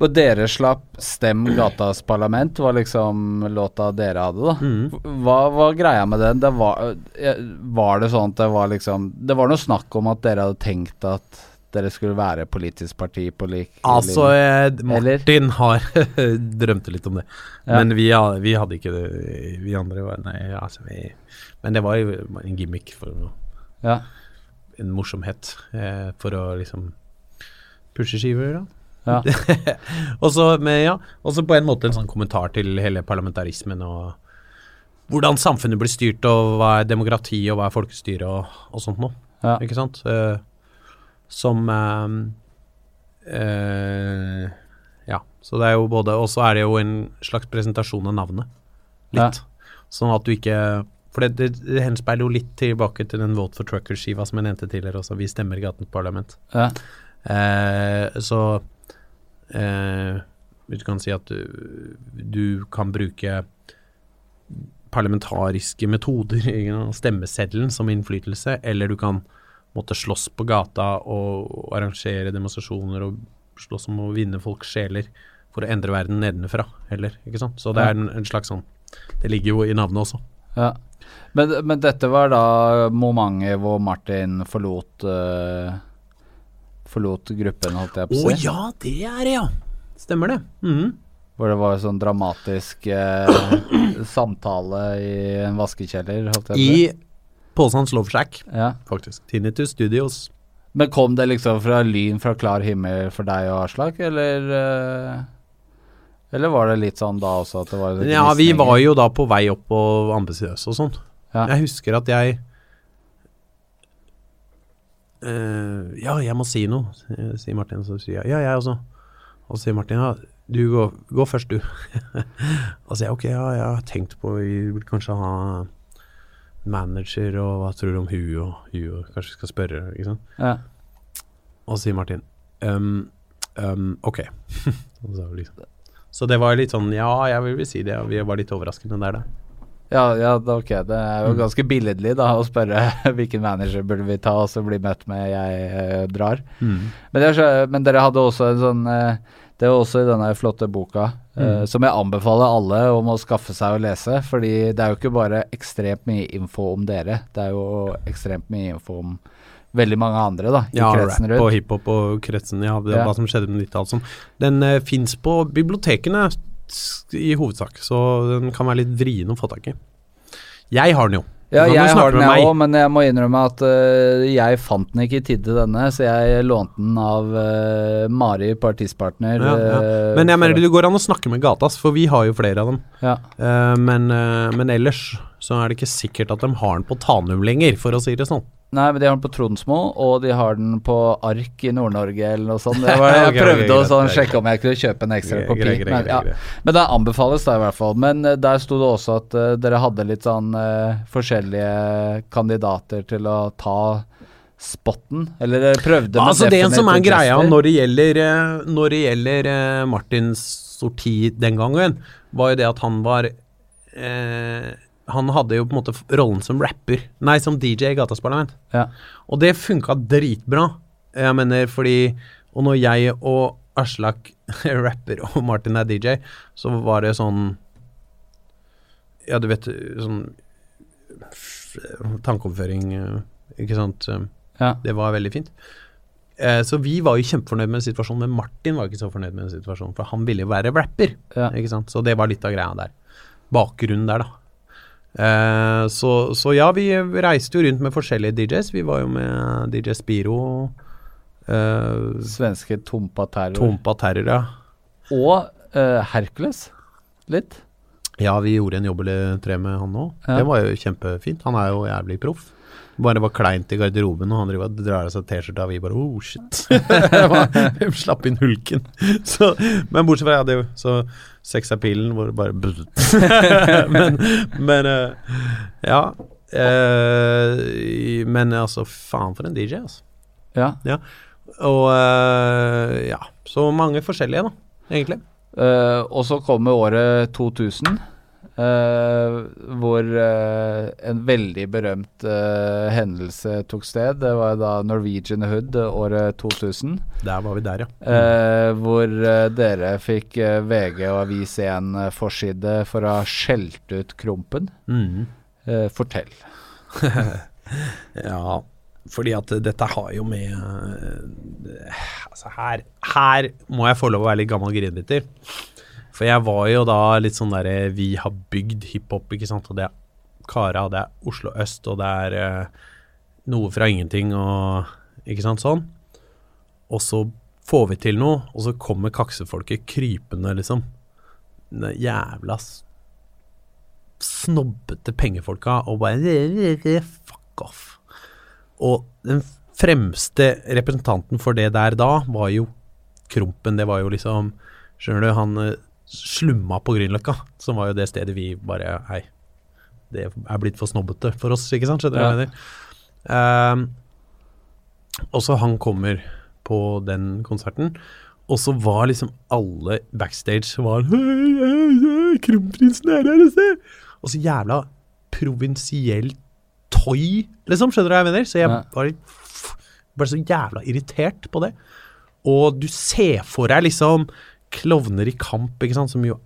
Og dere slapp 'Stem gatas parlament', var liksom låta dere hadde, da.
Mm.
Hva var greia med den? Det var, eh, var det sånn at det var liksom Det var noe snakk om at dere hadde tenkt at dere skulle være politisk parti på lik
Altså, eh, Martin har drømte litt om det.
Ja.
Men vi, vi hadde ikke det, vi andre. var- Nei, altså, vi, men det var jo en gimmick for noe.
Ja.
En morsomhet eh, for å liksom pushe skiver, da.
Ja.
og så med, ja, på en måte en sånn kommentar til hele parlamentarismen og hvordan samfunnet blir styrt, og hva er demokrati, og hva er folkestyre, og, og sånt noe.
Ja.
Ikke sant? Uh, som eh, uh, Ja. Så det er jo både Og så er det jo en slags presentasjon av navnet. Litt. Sånn at du ikke For det, det, det henspeiler jo litt tilbake til den Vote for Truckers-skiva som jeg nevnte tidligere også. Vi stemmer i gatens parlament.
ja.
Så eh, du kan si at du, du kan bruke parlamentariske metoder, stemmeseddelen som innflytelse, eller du kan måtte slåss på gata og, arrangere demonstrasjoner og slåss om å vinne folks sjeler for å endre verden nedenfra, eller, ikke sant. Så det er en, en slags sånn Det ligger jo i navnet også.
ja. Men, men dette var da momentet hvor Martin forlot øh, Forlot gruppen, holdt jeg på
Å
å
ja, det er det, ja! Stemmer det. Mhm.
Hvor det var sånn dramatisk eh, samtale i en vaskekjeller, holdt jeg på å si.
I Påsans Love Shack,
Ja.
faktisk. Tinnitus Studios.
Men kom det liksom fra lyn fra klar himmel for deg og Aslak, eller eh, Eller var det litt sånn da også at det var
Ja, vi var jo da på vei opp og ambisiøse og sånn.
Ja.
Jeg husker at jeg eh, Ja, jeg må si noe, sier Martin. Så sier jeg ja, jeg også. Og så sier Martin ja, du går, gå først, du. og så sier jeg ok, ja, jeg har tenkt på Vi vil kanskje ha manager, og hva tror du om hun og hun, og kanskje skal spørre, ikke sant.
Ja.
Og så sier Martin um, um, ok. Så, liksom. så det var litt sånn ja, jeg vil si det, og vi var litt overraskende der, da.
Ja, ja, ok. Det er jo
Mm.
ganske billedlig da å spørre hvilken manager burde vi ta, og så bli møtt med 'jeg eh, drar'. Men, det er så, men dere hadde også en sånn eh, Det var også i denne flotte boka, eh,
Mm.
som jeg anbefaler alle om å skaffe seg å lese. Fordi det er jo ikke bare ekstremt mye info om dere, det er jo ekstremt mye info om veldig mange andre da, i
Ja,
kretsen
rap og hiphop og kretsen, ja, det,
Ja.
hva som skjedde med 90-tallet. Sånn. Den uh, fins på bibliotekene i hovedsak, så den kan være litt vrien å få tak i. Jeg har den jo.
Ja, jeg har den jeg òg, men jeg må innrømme at uh, jeg fant den ikke i tide denne, så jeg lånte den av uh, Mari, partispartner.
Ja, ja.
eh,
Men jeg mener det går an å snakke med gatas, for vi har jo flere av dem.
ja.
Uh, men, men ellers så er det ikke sikkert at de har den på Tanum lenger, for å si det sånn.
Nei, men de har den på Tronsmo, og de har den på Ark i Nord-Norge eller noe sånt. Jeg, bare, jeg
okay, ok,
prøvde å sånn, sjekke om jeg kunne kjøpe en ekstra
Greit,
kopi.
greit, greit,
men, ja. men det anbefales da i hvert fall. Men eh, der sto det også at uh, dere hadde litt sånn uh, forskjellige kandidater til å ta spotten. Eller dere prøvde med
Altså Det som er greia når det gjelder, når det gjelder uh, Martins sorti den gangen, var jo det at han var eh, Han hadde jo på en måte rollen som rapper, nei, som DJ i Gatas Parlament.
Ja.
Og det funka dritbra. Jeg mener fordi Og når jeg og Aslak rapper og Martin er DJ, så var det sånn Ja, du vet sånn Tankeoverføring, eh, ikke sant. eh,
Ja.
Det var veldig fint. Eh, så vi var jo kjempefornøyd med situasjonen, men Martin var ikke så fornøyd med situasjonen, for han ville jo være rapper.
Ja.
Ikke sant? Så det var litt av greia der. Bakgrunnen der, da. Eh, så, så ja, vi reiste jo rundt med forskjellige DJs. Vi var jo med DJ Spiro, eh,
Svenske Tompa Terror.
Tompa Terror, ja.
Og eh, Hercules. Litt.
Ja, vi gjorde en jobb eller tre med han òg.
Ja.
Det var jo kjempefint. Han er jo jævlig proff. Bare var kleint i garderoben, og han driver og drar av seg T-skjorta, og vi bare oh shit. Slapp inn hulken? Så, men bortsett fra ja, det, så sexappealen hvor det bare Men, men eh, ja. Eh, men altså, faen for en DJ, altså.
Ja.
Og eh, ja, så mange forskjellige, da, egentlig.
Og så kommer året 2000, eh, hvor uh, en veldig berømt uh, hendelse tok sted. Det var da Norwegian Hood året 2000.
Der var vi der, ja.
eh, hvor dere fikk VG og Avis1 eh, forside for å ha skjelt ut Krompen. Mm. Fortell.
Ja, fordi at dette har jo med Altså, her, her må jeg få lov å være litt gammel grinbiter. For jeg var jo da litt sånn derre Vi har bygd hiphop, ikke sant. Og det er Kara, det er Oslo øst, og det er eh, noe fra ingenting og Ikke sant, sånn. Og så får vi til noe, og så kommer kaksefolket krypende, liksom. Den jævla snobbete pengefolka og bare Fuck off. Og den fremste representanten for det der da, var jo Krompen. Det var jo liksom Skjønner du, han eh, slumma på Grünerløkka, som var jo det stedet vi bare Hei, det er blitt for snobbete for oss, ikke sant? Skjønner du hva jeg mener? Ehm, og så han kommer på den konserten, og så var liksom alle backstage var «Hei, hei, hei, Kronprinsen er her se! Og så jævla provinsiell toy, liksom, skjønner du hva jeg mener? Så jeg
Ja.
var bare så jævla irritert på det. Og du ser for deg liksom klovner i kamp, ikke sant, som jo?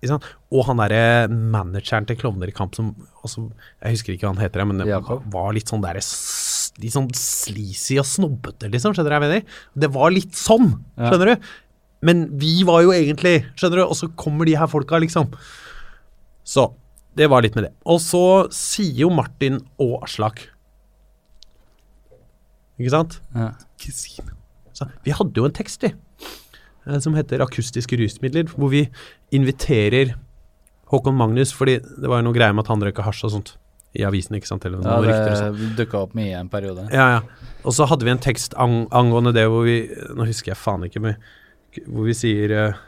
Og han derre manageren til Klovner i kamp som altså, Jeg husker ikke hva han heter, men det var litt sånn derre Litt sånn sleazy og snobbete, liksom. Skjønner du hva jeg mener? Det var litt sånn,
Ja.
du? Men vi var jo egentlig Skjønner du? Og så kommer de her folka, liksom. Så det var litt med det. Og så sier jo Martin og Aslak Ikke sant?
Ja.
Vi hadde jo en tekst, vi, som heter 'Akustiske rusmidler', hvor vi inviterer Håkon Magnus, fordi det var jo noe greier med at han røyka hasj og sånt. i avisen, ikke sant, eller noen ja,
det dukka opp mye en periode.
Ja, ja. Og så hadde vi en tekst ang angående det hvor vi Nå husker jeg faen ikke, men hvor vi sier eh,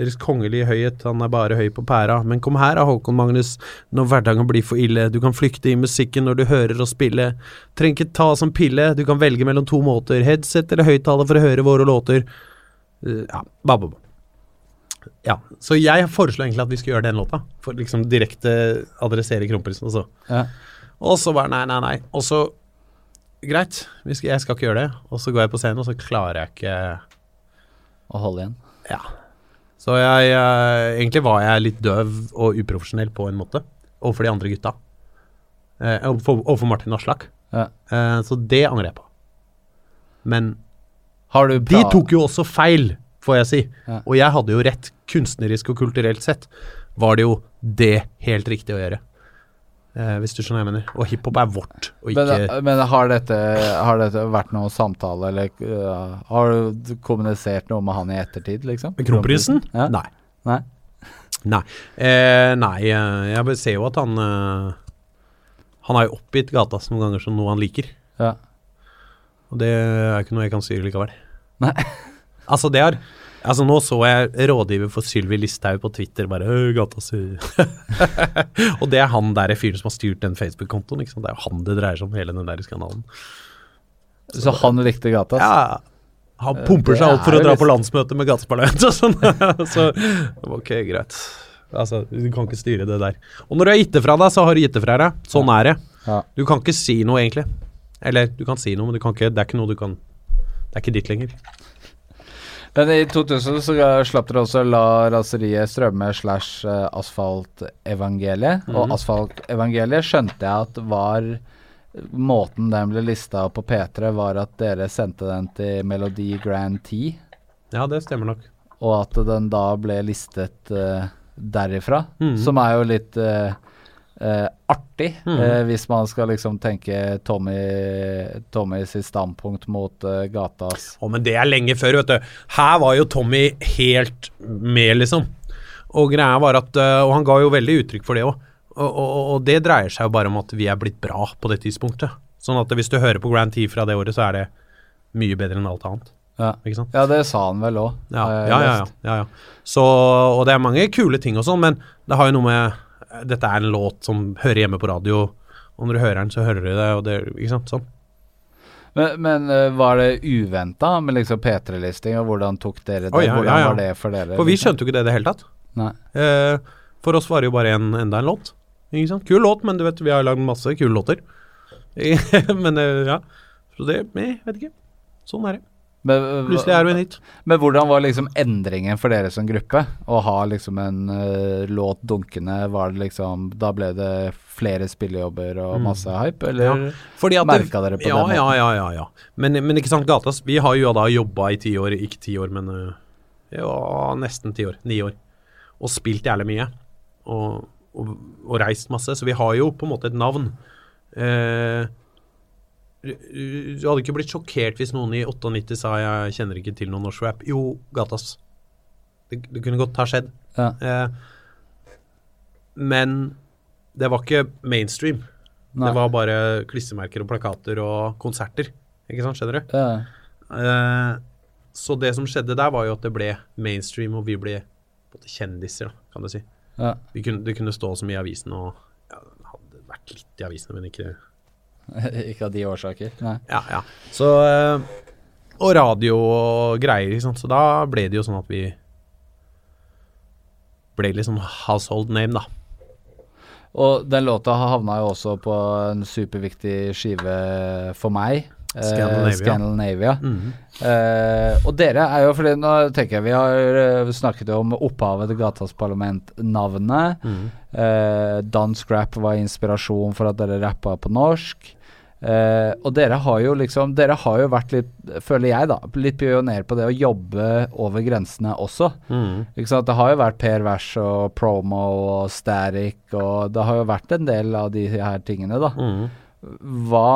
Deres kongelige høyhet, han er bare høy på pæra. Men kom her da, Håkon Magnus, når hverdagen blir for ille. Du kan flykte i musikken når du hører oss spille. Trenger ikke ta som pille, du kan velge mellom to måter. Headset eller høyttaler for å høre våre låter. Eh, ja, ba, ba, ba. Ja, så jeg foreslo egentlig at vi skulle gjøre den låta. For liksom direkte adressere kronprinsen og så.
Ja.
Og så bare nei, nei, nei. Og så Greit, skal, jeg skal ikke gjøre det. Og så går jeg på scenen, og så klarer jeg ikke
Å holde igjen.
Ja. Så jeg jeg Egentlig var jeg litt døv og uprofesjonell på en måte. Overfor de andre gutta. Eh, overfor, overfor Martin Aslak.
Ja.
Eh, så det angrer jeg på. Men de tok jo også feil, får jeg si.
Ja.
Og jeg hadde jo rett. Kunstnerisk og kulturelt sett var det jo det helt riktig å gjøre. Eh, hvis du skjønner hva jeg mener. Og hiphop er vårt, og ikke
men, men har, dette, har dette vært noen samtale, eller uh, har du kommunisert noe med han i ettertid, liksom?
Med kronprinsen?
Ja.
Nei.
Nei?
Nei. Eh, nei, eh, jeg ser jo at han uh, Han har jo oppgitt gata noen ganger som noe han liker.
Ja.
Og det er ikke noe jeg kan styre likevel.
Nei.
Altså, det har Altså, nå så jeg rådgiver for Sylvi Listhaug på Twitter bare «Øh, gata si. Og det er han der fyren som har styrt den Facebook-kontoen. Det er jo han det dreier seg om, hele den der skandalen.
Så han likte gata?
Ja, han pumper seg opp for å dra på landsmøte med gateparlament og sånn. så ok, greit. Altså, du kan ikke styre det der. Og når du har gitt det fra deg, så har du gitt det fra deg. Sånn er det. Du kan ikke si noe, egentlig. Eller du kan si noe, men du kan ikke, det er ikke noe du kan Det er ikke ditt lenger.
Men i 2000 så slapp dere også La raseriet strømme slash eh, Asfaltevangeliet.
Mhm.
Og Asfaltevangeliet skjønte jeg at var Måten den ble lista på P3, var at dere sendte den til Melodi Grand T,
Ja, det stemmer nok.
og at den da ble listet uh, derifra.
Mhm.
Som er jo litt eh, eh, artig,
mm.
uh, hvis man skal liksom tenke Tommy, Tommy sitt standpunkt mot uh, gatas
Å, men det er lenge før, vet du. Her var jo Tommy helt med, liksom. Og greia var at Og han ga jo veldig uttrykk for det òg. Og, og, og det dreier seg jo bare om at vi er blitt bra på det tidspunktet. Sånn at hvis du hører på Grand T fra det året, så er det mye bedre enn alt annet.
Ja. Ja, det sa han vel òg.
Ja, ja, ja. ja, ja, ja. Så, og det er mange kule ting og sånn, men det har jo noe med Dette er en låt som hører hjemme på radio, og når du hører den, så hører du det, og det Ikke sant? Sånn.
Men, men eh, var det uventa med liksom P3-listing, og hvordan tok dere det?
Oh, ja,
hvordan
ja, ja.
var det for dere?
For vi
liksom?
skjønte jo ikke det i det hele tatt. Eh, for oss var det jo bare en, enda en låt. Ikke sant? Kul låt, men du vet, vi har lagd masse kule låter. men eh, ja. Så det Jeg vet ikke. Sånn er det.
Men, eh,
Plutselig er du en hit.
men hvordan var liksom endringen for dere som gruppe? Å ha liksom en uh, låt dunkende, var det liksom Da ble det flere spillejobber og
Mm.
masse hype, eller?
Fordi
Merka dere på
ja,
det?
Ja, ja, ja. ja. Men, men ikke sant, Gatas Vi har jo da jobba i ti år, ikke ti år, men øh, ja, nesten ti år. Ni år. Og spilt jævlig mye. Og, og, og reist masse. Så vi har jo på en måte et navn. Eh, du hadde ikke blitt sjokkert hvis noen i 98 sa 'jeg kjenner ikke til noen norsk rap'. Jo, Gatas. Det, det kunne godt ha skjedd.
Ja.
Eh, men det var ikke mainstream.
Nei.
Det var bare klissemerker og plakater og konserter. Ikke sant, skjønner du?
Ja.
Eh, så det som skjedde der, var jo at det ble mainstream, og vi ble kjendiser, da, kan du si.
Ja.
Vi kunne, det kunne stå så mye i avisen, og ja, hadde vært litt i avisene, men ikke
ikke av de årsaker. Nei.
Ja, ja. Så eh, Og radio og greier, ikke sant. Så da ble det jo sånn at vi ble litt sånn household name, da.
Og den låta havna jo også på en superviktig skive for meg. eh,
Scandinavia.
Mm
-hmm.
Eh, og dere er jo fordi Nå tenker jeg vi har eh, snakket om opphavet til Gatas Parlament-navnet.
Mhm.
Eh, Dansk rap var inspirasjon for at dere rappa på norsk. Eh, og dere har jo liksom Dere har jo vært litt, føler jeg, da, litt pioner på det å jobbe over grensene også. Mm. Det har jo vært Per Vers og Promo og Static, og det har jo vært en del av de her tingene, da.
Mm.
Hva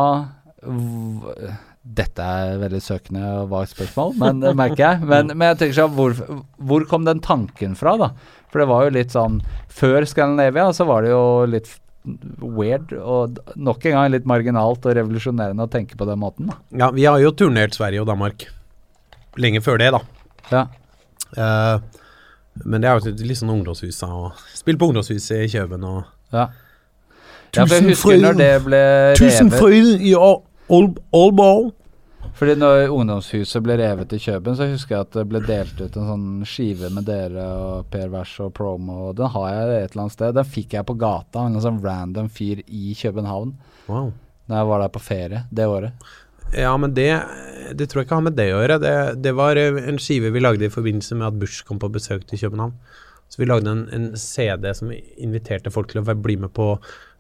Dette er veldig søkende og vagt spørsmål, men det merker jeg. Men, men jeg tenker sånn, hvor, hvor kom den tanken fra, da? For det var jo litt sånn Før Scandinavia så var det jo litt weird og nok en gang litt marginalt og revolusjonerende å tenke på den måten. Da.
Ja, vi har jo turnert Sverige og Danmark lenge før det, da.
Ja.
Uh, men det er jo litt sånn ungdomshusa og Spilt på ungdomshuset i Kjøben og
Ja. ja,
Tusen
husker
fryd- Tusen fryd i Aalborg.
Fordi når ungdomshuset ble revet i Kjøben, så husker jeg at det ble delt ut en sånn skive med dere og Per Vers og Promo. og Den har jeg et eller annet sted. Den fikk jeg på gata av en sånn random fyr i København
Wow.
da jeg var der på ferie det året.
Ja, men det, det tror jeg ikke har med det å gjøre. Det, det var eh, en skive vi lagde i forbindelse med at Bush kom på besøk til København. Så vi lagde en, en CD som inviterte folk til å bli med på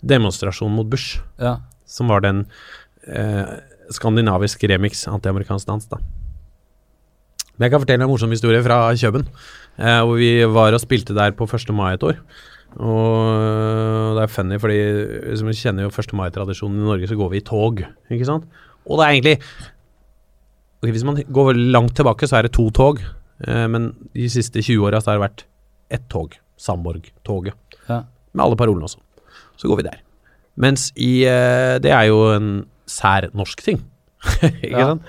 demonstrasjon mot Bush.
Ja.
Som var den eh, skandinavisk remix antiamerikansk dans, da. Men jeg kan fortelle en morsom historie fra Kjøben. Eh, hvor vi var og spilte der på 1. mai et år. Og det er funny, fordi som vi kjenner jo 1. mai-tradisjonen i Norge, så går vi i tog, ikke sant. Og det er egentlig ok, Hvis man går langt tilbake, så er det to tog. Eh, men de siste 20 åra har det vært ett tog. Samborg-toget.
Ja.
Med alle parolene også. Så går vi der. Mens i eh, Det er jo en sær norsk ting. ikke
Ja.
sant?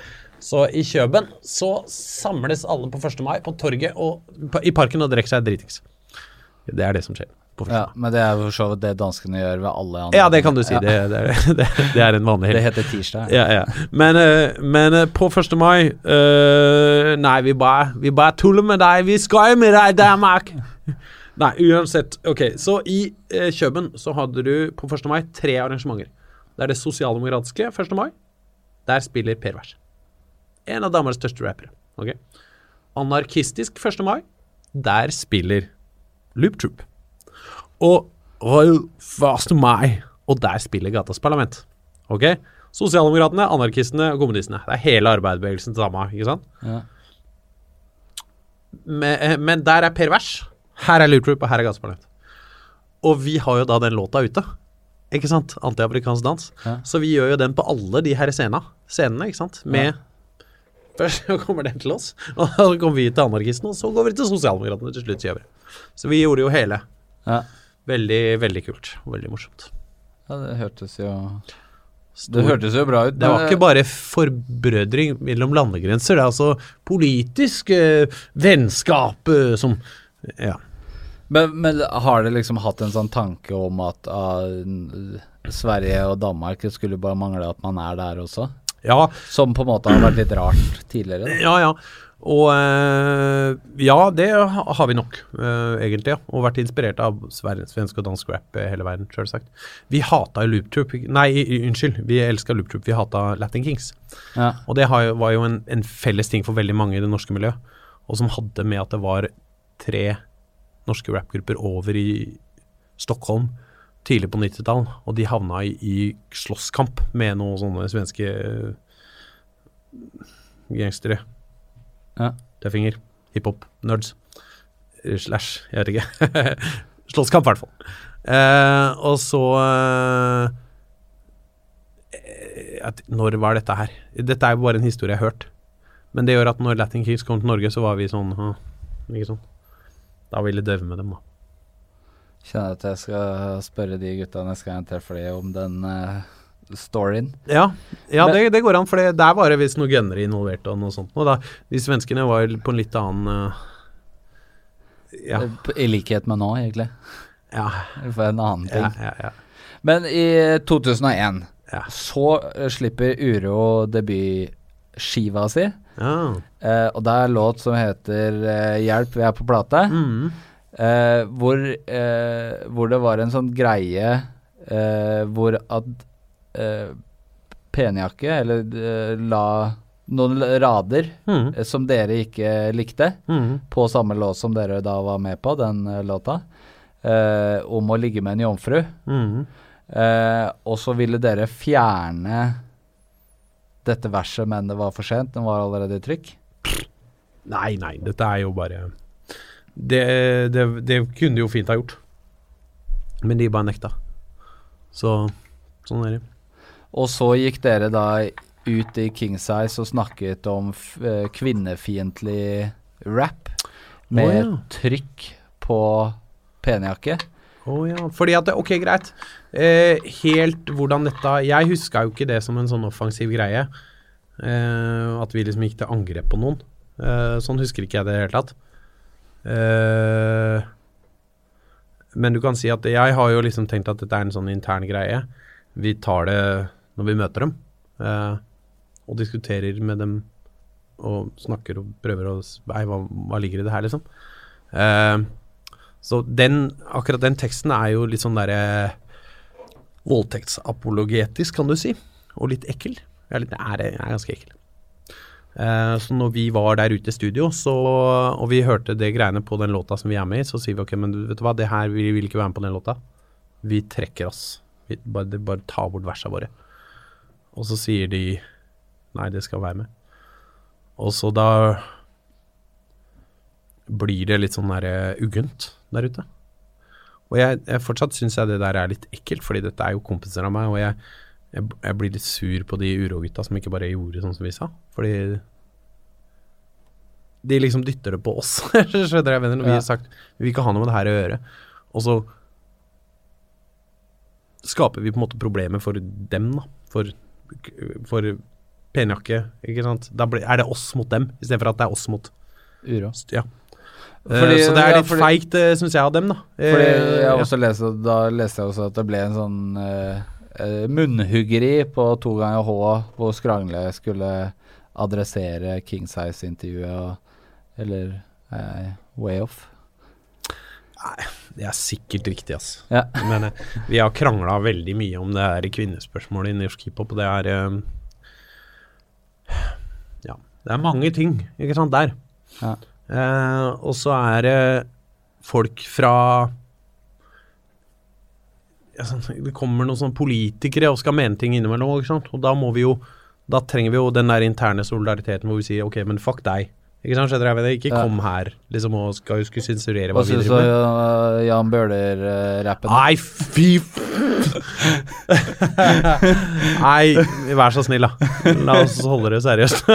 Så i Kjøben så samles alle på 1. mai på torget og i parken og drikker seg dritings. Det er det som skjer. På 1.
ja,
mai.
Men det er jo så vidt det danskene gjør ved alle andre
Ja, det kan du si.
Ja.
Det, det, er, det, det er en vanlig
Det
helg.
heter tirsdag.
Ja, ja. Men, eh, men eh, på 1. mai uh, Nei, vi bare, vi bare tuller med deg. Vi skal med deg, Danmark! Nei, uansett. Ok, så i Kjøben så hadde du på 1. mai tre arrangementer. Det er det sosialdemokratiske 1. mai. Der spiller Per Vers. En av Danmarks største rappere. Okay. Anarkistisk 1. mai. Der spiller Loop Troop. Og Royal 1. mai. Og der spiller Gatas Parlament. Ok? Sosialdemokratene, anarkistene og kommunistene. Det er hele arbeiderbevegelsen til samme, ikke sant?
Ja.
Men, eh, men der er Per Vers. Her er Loop Troop, og her er Gatas Parlament. Og vi har jo da den låta ute. Ikke sant? Antiamerikansk dans.
Ja.
Så vi gjør jo den på alle de her scenene, scenene, ikke sant? Med Først så kommer den til oss, og så kommer vi til anarkistene, og så går vi til sosialdemokratene til slutt. Gjør vi. Så vi gjorde jo hele.
Ja.
Veldig, veldig kult. og Veldig morsomt.
ja, det hørtes jo
Stor-
Det hørtes jo bra ut.
Det var ikke bare forbrødring mellom landegrenser, det er altså politisk eh, vennskap eh, som Ja.
Men, men har dere liksom hatt en sånn tanke om at uh, Sverige og Danmark skulle bare mangle at man er der også?
Ja,
Som på en måte har vært litt rart tidligere. Da.
ja. ja. Og uh, ja, det har vi nok, uh, egentlig. ja. Og vært inspirert av svensk og dansk rap eh, hele verden, selvsagt. Vi hata Loop Troop Nei, unnskyld. Vi elska Loop Troop. Vi hata Latin Kings.
Ja.
Og det har var jo en, en felles ting for veldig mange i det norske miljøet, og som hadde med at det var tre norske rappgrupper over i Stockholm tidlig på 90-tall, og de havna i, i slåsskamp med noen sånne svenske eh, gangstere.
Ja.
Tøffinger. Hiphop. Nerds. Eh, Slash, jeg vet ikke. Slåsskamp, i hvert fall. Eh, og så eh, Når var dette her? Dette er jo bare en historie jeg har hørt. Men det gjør at når Latin Kings kom til Norge, så var vi sånn Ikke sånn. Da vil vi døve med dem, da.
Kjenner at jeg skal spørre de gutta neste gang jeg treffer dem om den uh, storyen.
Ja, ja
Men-
det, det går an, for det, det er bare hvis noen gunnere involvert og noe sånt. Og da, de svenskene var på en litt annen uh, Ja.
I likhet med nå, egentlig.
Ja,
For en annen ting.
ja, ja.
Men i 2001
Ja.
så slipper Uro debutskiva si. Eh, og det er en låt som heter uh, 'Hjelp, vi er på plate'.
Mm.
Uh, hvor, hvor det var en sånn greie hvor at Penjakke, eller la noen rader
Mm.
som dere ikke likte,
Mm.
på samme låt som dere da var med på, den låta, om å ligge med en jomfru.
Mm.
Og så ville dere fjerne dette verset, men det var for sent. Den var allerede i trykk.
Nei, nei, dette er jo bare det, det, det kunne de jo fint ha gjort. Men de bare nekta. Så sånn er det.
Og så gikk dere da ut i King Size og snakket om eh, kvinnefiendtlig rap med
oh, ja.
trykk på penjakke.
Å ja. Fordi at det, Ok, greit. Eh, helt hvordan dette Jeg huska jo ikke det som en sånn offensiv greie. Eh, at vi liksom gikk til angrep på noen. Eh, sånn husker ikke jeg det i det hele tatt. Eh, men du kan si at jeg har jo liksom tenkt at dette er en sånn intern greie. Vi tar det når vi møter dem. Eh, og diskuterer med dem og snakker og prøver å Nei, hva, hva ligger i det her, liksom? Eh, så den, akkurat den teksten er jo litt sånn derre voldtektsapologetisk, kan du si. Og litt ekkel. Jeg er, litt, er, er ganske ekkel. Eh, så når vi var der ute i studio, så, og vi hørte det greiene på den låta som vi er med i, så sier vi ok, men vet du hva, det her, vi vil ikke være med på den låta. Vi trekker oss. Vi bare, bare ta bort versa våre. Og så sier de nei, det skal være med. Og så da blir det litt sånn der eh, uggent der ute. Og jeg, jeg fortsatt syns jeg det der er litt ekkelt, fordi dette er jo kompiser av meg, og jeg, jeg, jeg blir litt sur på de urogutta som ikke bare gjorde sånn som vi sa. Fordi de liksom dytter det på oss. Skjønner jeg mener? Når vi har sagt vi vil ikke ha noe med det her å gjøre. Og så skaper vi på en måte problemer for dem, da. For, for penjakke, ikke sant. Da er det oss mot dem, istedenfor at det er oss mot
Uro.
Ja.
Fordi-
Eh, så det er litt
ja,
feigt, uh, syns jeg, av dem, da. Eh,
Fordi jeg
ja.
også leste, da leste jeg også at det ble en sånn eh, eh, munnhuggeri på to ganger H, hvor Skrangle skulle adressere King Size-intervjuet og Eller uh, Way Off.
Nei, Det er sikkert riktig, ass.
Ja.
Men uh, vi har krangla veldig mye om det her kvinnespørsmålet i norsk hiphop, og det er eh, Ja, det er mange ting, ikke sant, der.
Ja.
Eh, og så er det folk fra sånn, Det kommer noen sånne politikere og skal mene ting innimellom, ikke sant? og da må vi jo Da trenger vi jo den der interne solidariteten hvor vi sier ok, men fuck deg. Ikke sant, skjønner jeg? Ikke kom her liksom og skal jo skulle sensurere
Hva
hva vi
syns du om uh, Jan Bøhler-rappen?
Nei, fy Nei, vær så snill, da. La oss holde det seriøst.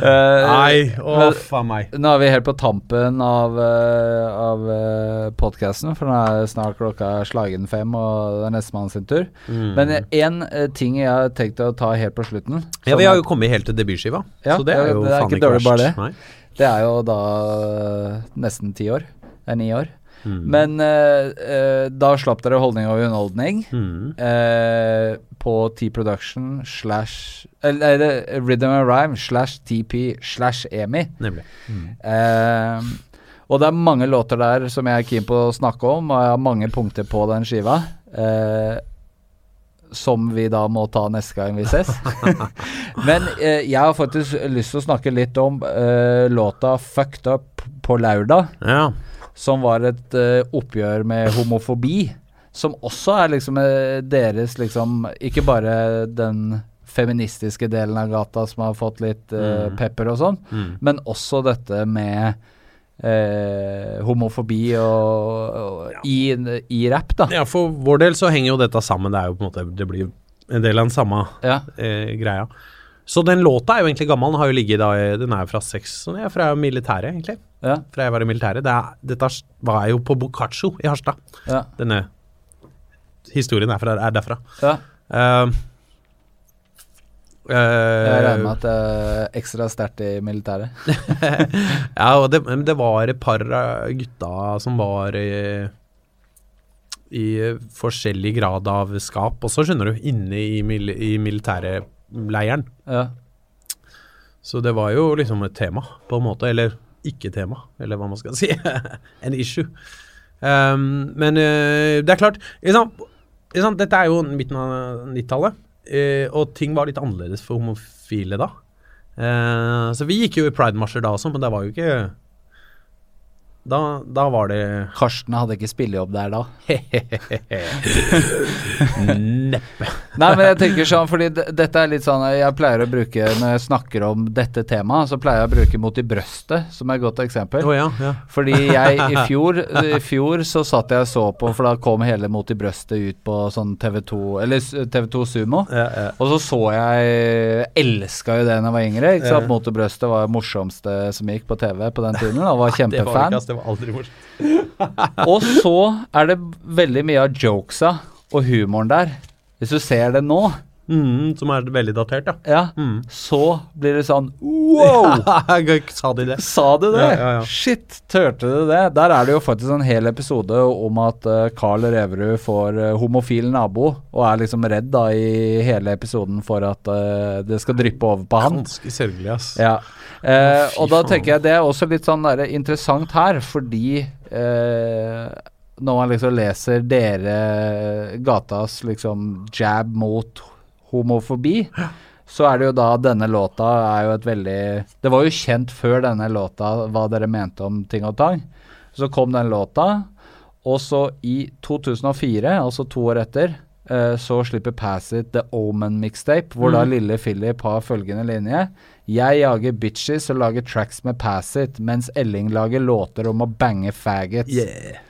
Nei, å faen meg.
Nå er vi helt på tampen av, uh, av podkasten, for nå er snart klokka slagen fem, og det er nestemann sin tur.
Mm.
Men én ting jeg har tenkt å ta helt på slutten
Ja, vi har jo kommet helt til debutskiva,
Ja,
så det er jo
det er
faen
ikke
ikke
dårlig bare
verst.
det.
Nei.
Det er jo da øh, nesten ti år. Det er ni år.
Mm.
Men uh, uh, da slapp dere Holdning og underholdning
Mm.
uh, på T-Production slash Eller Rhythm and Rhyme slash TP slash EMI.
Nemlig.
Eh, og det er mange låter der som jeg er keen på å snakke om, og jeg har mange punkter på den skiva. eh, som vi da må ta neste gang vi ses. Men eh, jeg har faktisk lyst til å snakke litt om eh, låta 'Fucked Up' på lørdag,
Ja.
som var et eh, oppgjør med homofobi. Som også er liksom eh, deres liksom Ikke bare den feministiske delen av gata som har fått litt eh,
Mm.
pepper og sånn,
Mm.
men også dette med eh, homofobi og, og i, i rap, da.
ja, for vår del så henger jo dette sammen. Det er jo på en måte Det blir en del av den samme
Ja.
eh, greia. Så den låta er jo egentlig gammel. Den har jo ligget da Den er fra seks sånn, er fra militæret, egentlig.
Ja,
Fra jeg var i militæret. Det er, dette var jo på Boccaccio i Harstad.
ja,
Denne historien er, fra, er derfra.
ja.
Uh,
Jeg regner med at det er ekstra sterkt i militæret.
ja, og det, det var et par av gutta som var i, i forskjellig grad av skap også, skjønner du, inne i, mil, i militærleiren.
Ja.
Så det var jo liksom et tema, på en måte. Eller ikke tema, eller hva man skal si. en issue. Um, men uh, det er klart liksom, liksom, Dette er jo midten av 90-tallet, eh, og ting var litt annerledes for homofile da. Eh, så vi gikk jo i pride-marsjer da også, men det var jo ikke Da, da var det
Karsten hadde ikke spillejobb der da.
Neppe.
Nei, men jeg tenker sånn, fordi dette er litt sånn Jeg pleier å bruke Når jeg snakker om dette temaet, så pleier jeg å bruke Mot i brøstet som er et godt eksempel.
Oh, ja, ja.
Fordi jeg i fjor, i fjor så satt jeg og så på, for da kom hele Mot i brøstet ut på sånn TV2 Eller TV2 Sumo.
ja, ja.
Og så så jeg Elska jo det da jeg var yngre. Ikke sant? Mot i brøstet var det morsomste som gikk på TV på den tiden. Og var
Det var,
kjempefan.
Aldri morsomt.
Og så er det veldig mye av jokesa og humoren der. Hvis du ser det nå,
Mm, som er veldig datert, ja.
ja,
Mm.
så blir det sånn wow!
Sa de det?
Sa du det?
Ja, ja, ja.
Shit, turte du det? Der er det jo faktisk en hel episode om at uh, Carl Reverud får uh, homofil nabo, og er liksom redd da i hele episoden for at uh, det skal dryppe over på han.
Ganske sørgelig, ass.
Ja. Eh, og da tenker jeg det er også litt sånn der, interessant her, fordi eh, når man liksom leser dere gatas liksom jab mot homofobi, så er det jo da denne låta er jo et veldig Det var jo kjent før denne låta hva dere mente om ting og tang. Så kom den låta, og så i 2004, altså to år etter, eh, så slipper Pass It The Omen Mixtape, hvor da lille Philip har følgende linje. Jeg jager bitches og lager tracks med Pass It, mens Elling lager låter om å bange faggots.
Yeah.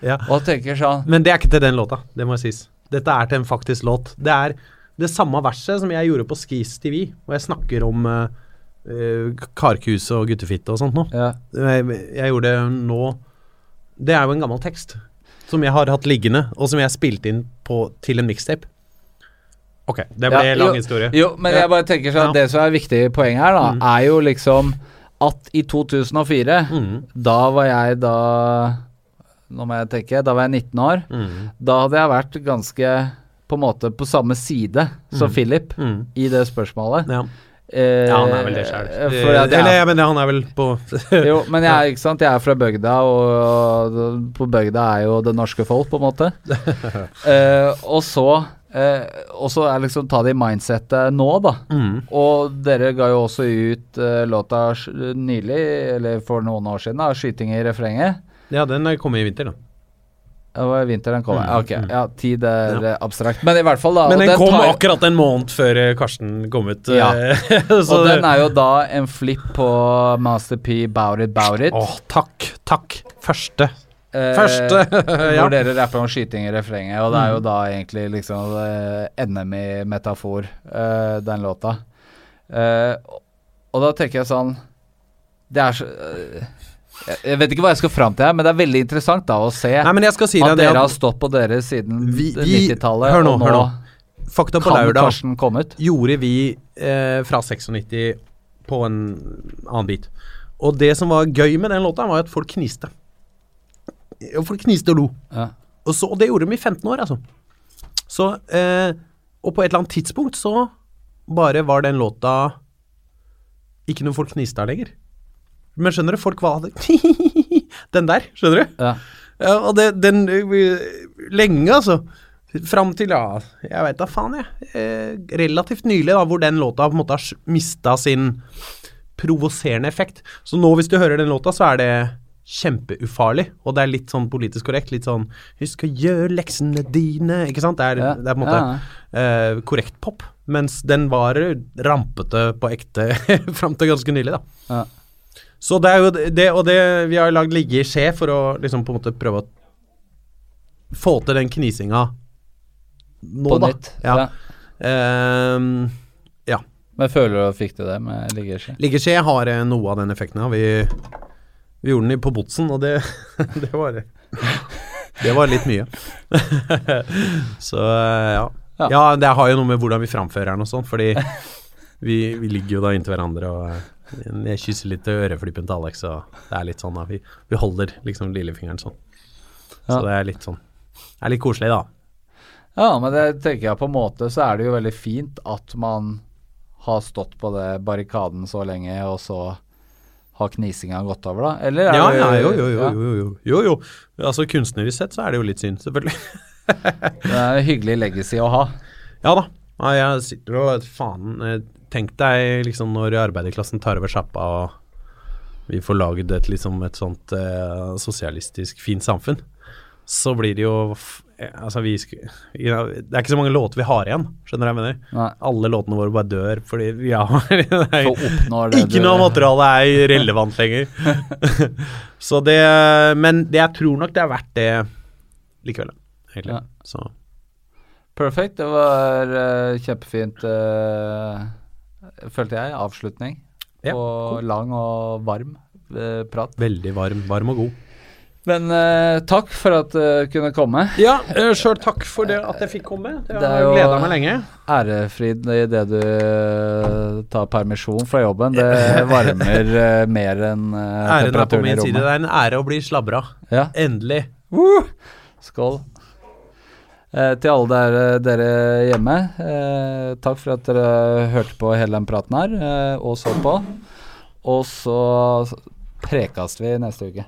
Ja.
Og tenker sånn
Men det er ikke til den låta, det må sies. Dette er til en faktisk låt. Det er det samme verset som jeg gjorde på Skis TV, hvor jeg snakker om uh, karkuse og guttefitte og sånt nå.
ja,
Jeg, jeg gjorde det nå Det er jo en gammel tekst som jeg har hatt liggende, og som jeg spilte inn på, til en mixtape. Ok, det ble
Ja,
lang
jo,
historie.
Jo, men jeg bare tenker sånn
Ja.
Det som er viktig poeng her, da,
Mm.
er jo liksom at i 2004
Mm.
Da var jeg da Nå må jeg tenke, da var jeg 19 år.
Mm.
Da hadde jeg vært ganske på en måte på samme side som
Mm.
Philip
Mm.
i det spørsmålet.
Ja.
Eh,
ja, han er vel det sjøl.
Ja, at
Eller jeg mener, han er vel på
Jo, men jeg, ikke sant? jeg er fra bygda, og, på bygda er jo det norske folk, på en måte. Eh, og så eh, Og så er liksom ta det i mindsettet nå, da.
mm.
Og dere ga jo også ut eh, låta nylig, eller for noen år siden, da, 'Skyting i refrenget'.
Ja, den er kommet i vinter, da.
Det var i den kom.
Mm,
ok,
mm.
ja, tid er ja. abstrakt. Men i hvert fall, da.
Men
den,
den kom
tar-
akkurat en måned før eh, Karsten kom ut.
Ja.
eh,
Og den er jo da en flip på Master P, Bout It, Bout It.
Åh, takk, takk. Første.
Eh,
Første, ja.
Hvor dere rapper om skyting i refrenget, og det er jo
Mm.
da egentlig liksom eh, NM i metafor, eh, den låta. Eh, og da tenker jeg sånn Det er så eh, jeg, vet ikke hva jeg skal fram til her, men det er veldig interessant da å se
Nei, si
at dere har stått på dere siden
Vi- vi-
90-tallet,
hør nå,
og nå
hør nå. Fakta på lørdag gjorde vi eh, fra 96 på en annen bit. Og det som var gøy med den låta, var at folk kniste. Og folk kniste og lo.
Ja.
Og, så, og det gjorde de i 15 år, altså. Så eh, Og på et eller annet tidspunkt så bare var den låta ikke noe folk kniste av lenger. Men skjønner du, folk var Den der, skjønner du?
Ja.
Ja, og det, den Lenge, altså. Fram til, ja, jeg veit da faen, jeg. Eh, relativt nylig, da, hvor den låta på en måte har mista sin provoserende effekt. Så nå, hvis du hører den låta, så er det kjempeufarlig. Og det er litt sånn politisk korrekt. Litt sånn 'Husk å gjøre leksene dine', ikke sant? Det er,
Ja.
det er på en måte
Ja.
eh, korrekt pop. Mens den var rampete på ekte fram til ganske nylig, da.
Ja.
Så det er jo det, og det Vi har lagd ligge i skje for å liksom på en måte prøve å få til den knisinga nå,
På
da.
nytt.
Ja.
Ja.
Um, ja.
Men føler du at fikk til det med liggeskje?
Liggeskje har eh, noe av den effekten. Vi, vi gjorde den på Botsen, og det, det var Det var litt mye. Så eh, ja.
Ja.
ja. Det har jo noe med hvordan vi framfører den og sånn, fordi vi, vi ligger jo da inntil hverandre og eh, jeg kysser litt øreflippen til Alex, og det er litt sånn da. Vi, vi holder liksom lillefingeren sånn. Så
Ja.
det er litt sånn Det er litt koselig, da.
Ja, men det tenker jeg på en måte så er det jo veldig fint at man har stått på det barrikaden så lenge, og så har knisinga gått over, da? Eller er
Ja,
det
ja, jo, jo, jo,
ja,
jo, jo, jo, jo. Altså kunstnerisk sett så er det jo litt synd, selvfølgelig.
Det er en hyggelig legacy å ha.
Ja da. Jeg sitter og faen Tenk deg liksom når arbeiderklassen tar over sjappa og vi får laget et, liksom, et sånt eh, sosialistisk fint samfunn. Så blir det jo eh, Altså, vi Det er ikke så mange låter vi har igjen, skjønner du hva jeg mener?
Nei,
Alle låtene våre bare dør fordi har det er,
det
Ikke noe materiale er relevant lenger. så det Men det, jeg tror nok det er verdt det likevel, egentlig.
Ja.
Så
Perfect. Det var uh, kjempefint, eh, følte jeg, avslutning
Ja,
på
cool.
lang og varm eh, prat.
veldig varm, varm og god.
Men uh, takk for at du kunne komme.
Ja, uh, sjøl takk for det at jeg fikk komme. Det har gleda meg lenge.
Ærefrid i det du eh, tar permisjon fra jobben. Det varmer eh, mer enn uh,
Æren er på min side. Det er en ære å bli slabra.
Ja.
Endelig.
Skål. Eh, til alle dere, dere hjemme, eh, takk for at dere hørte på hele den praten her, eh, og så på. Og så prekast vi neste uke.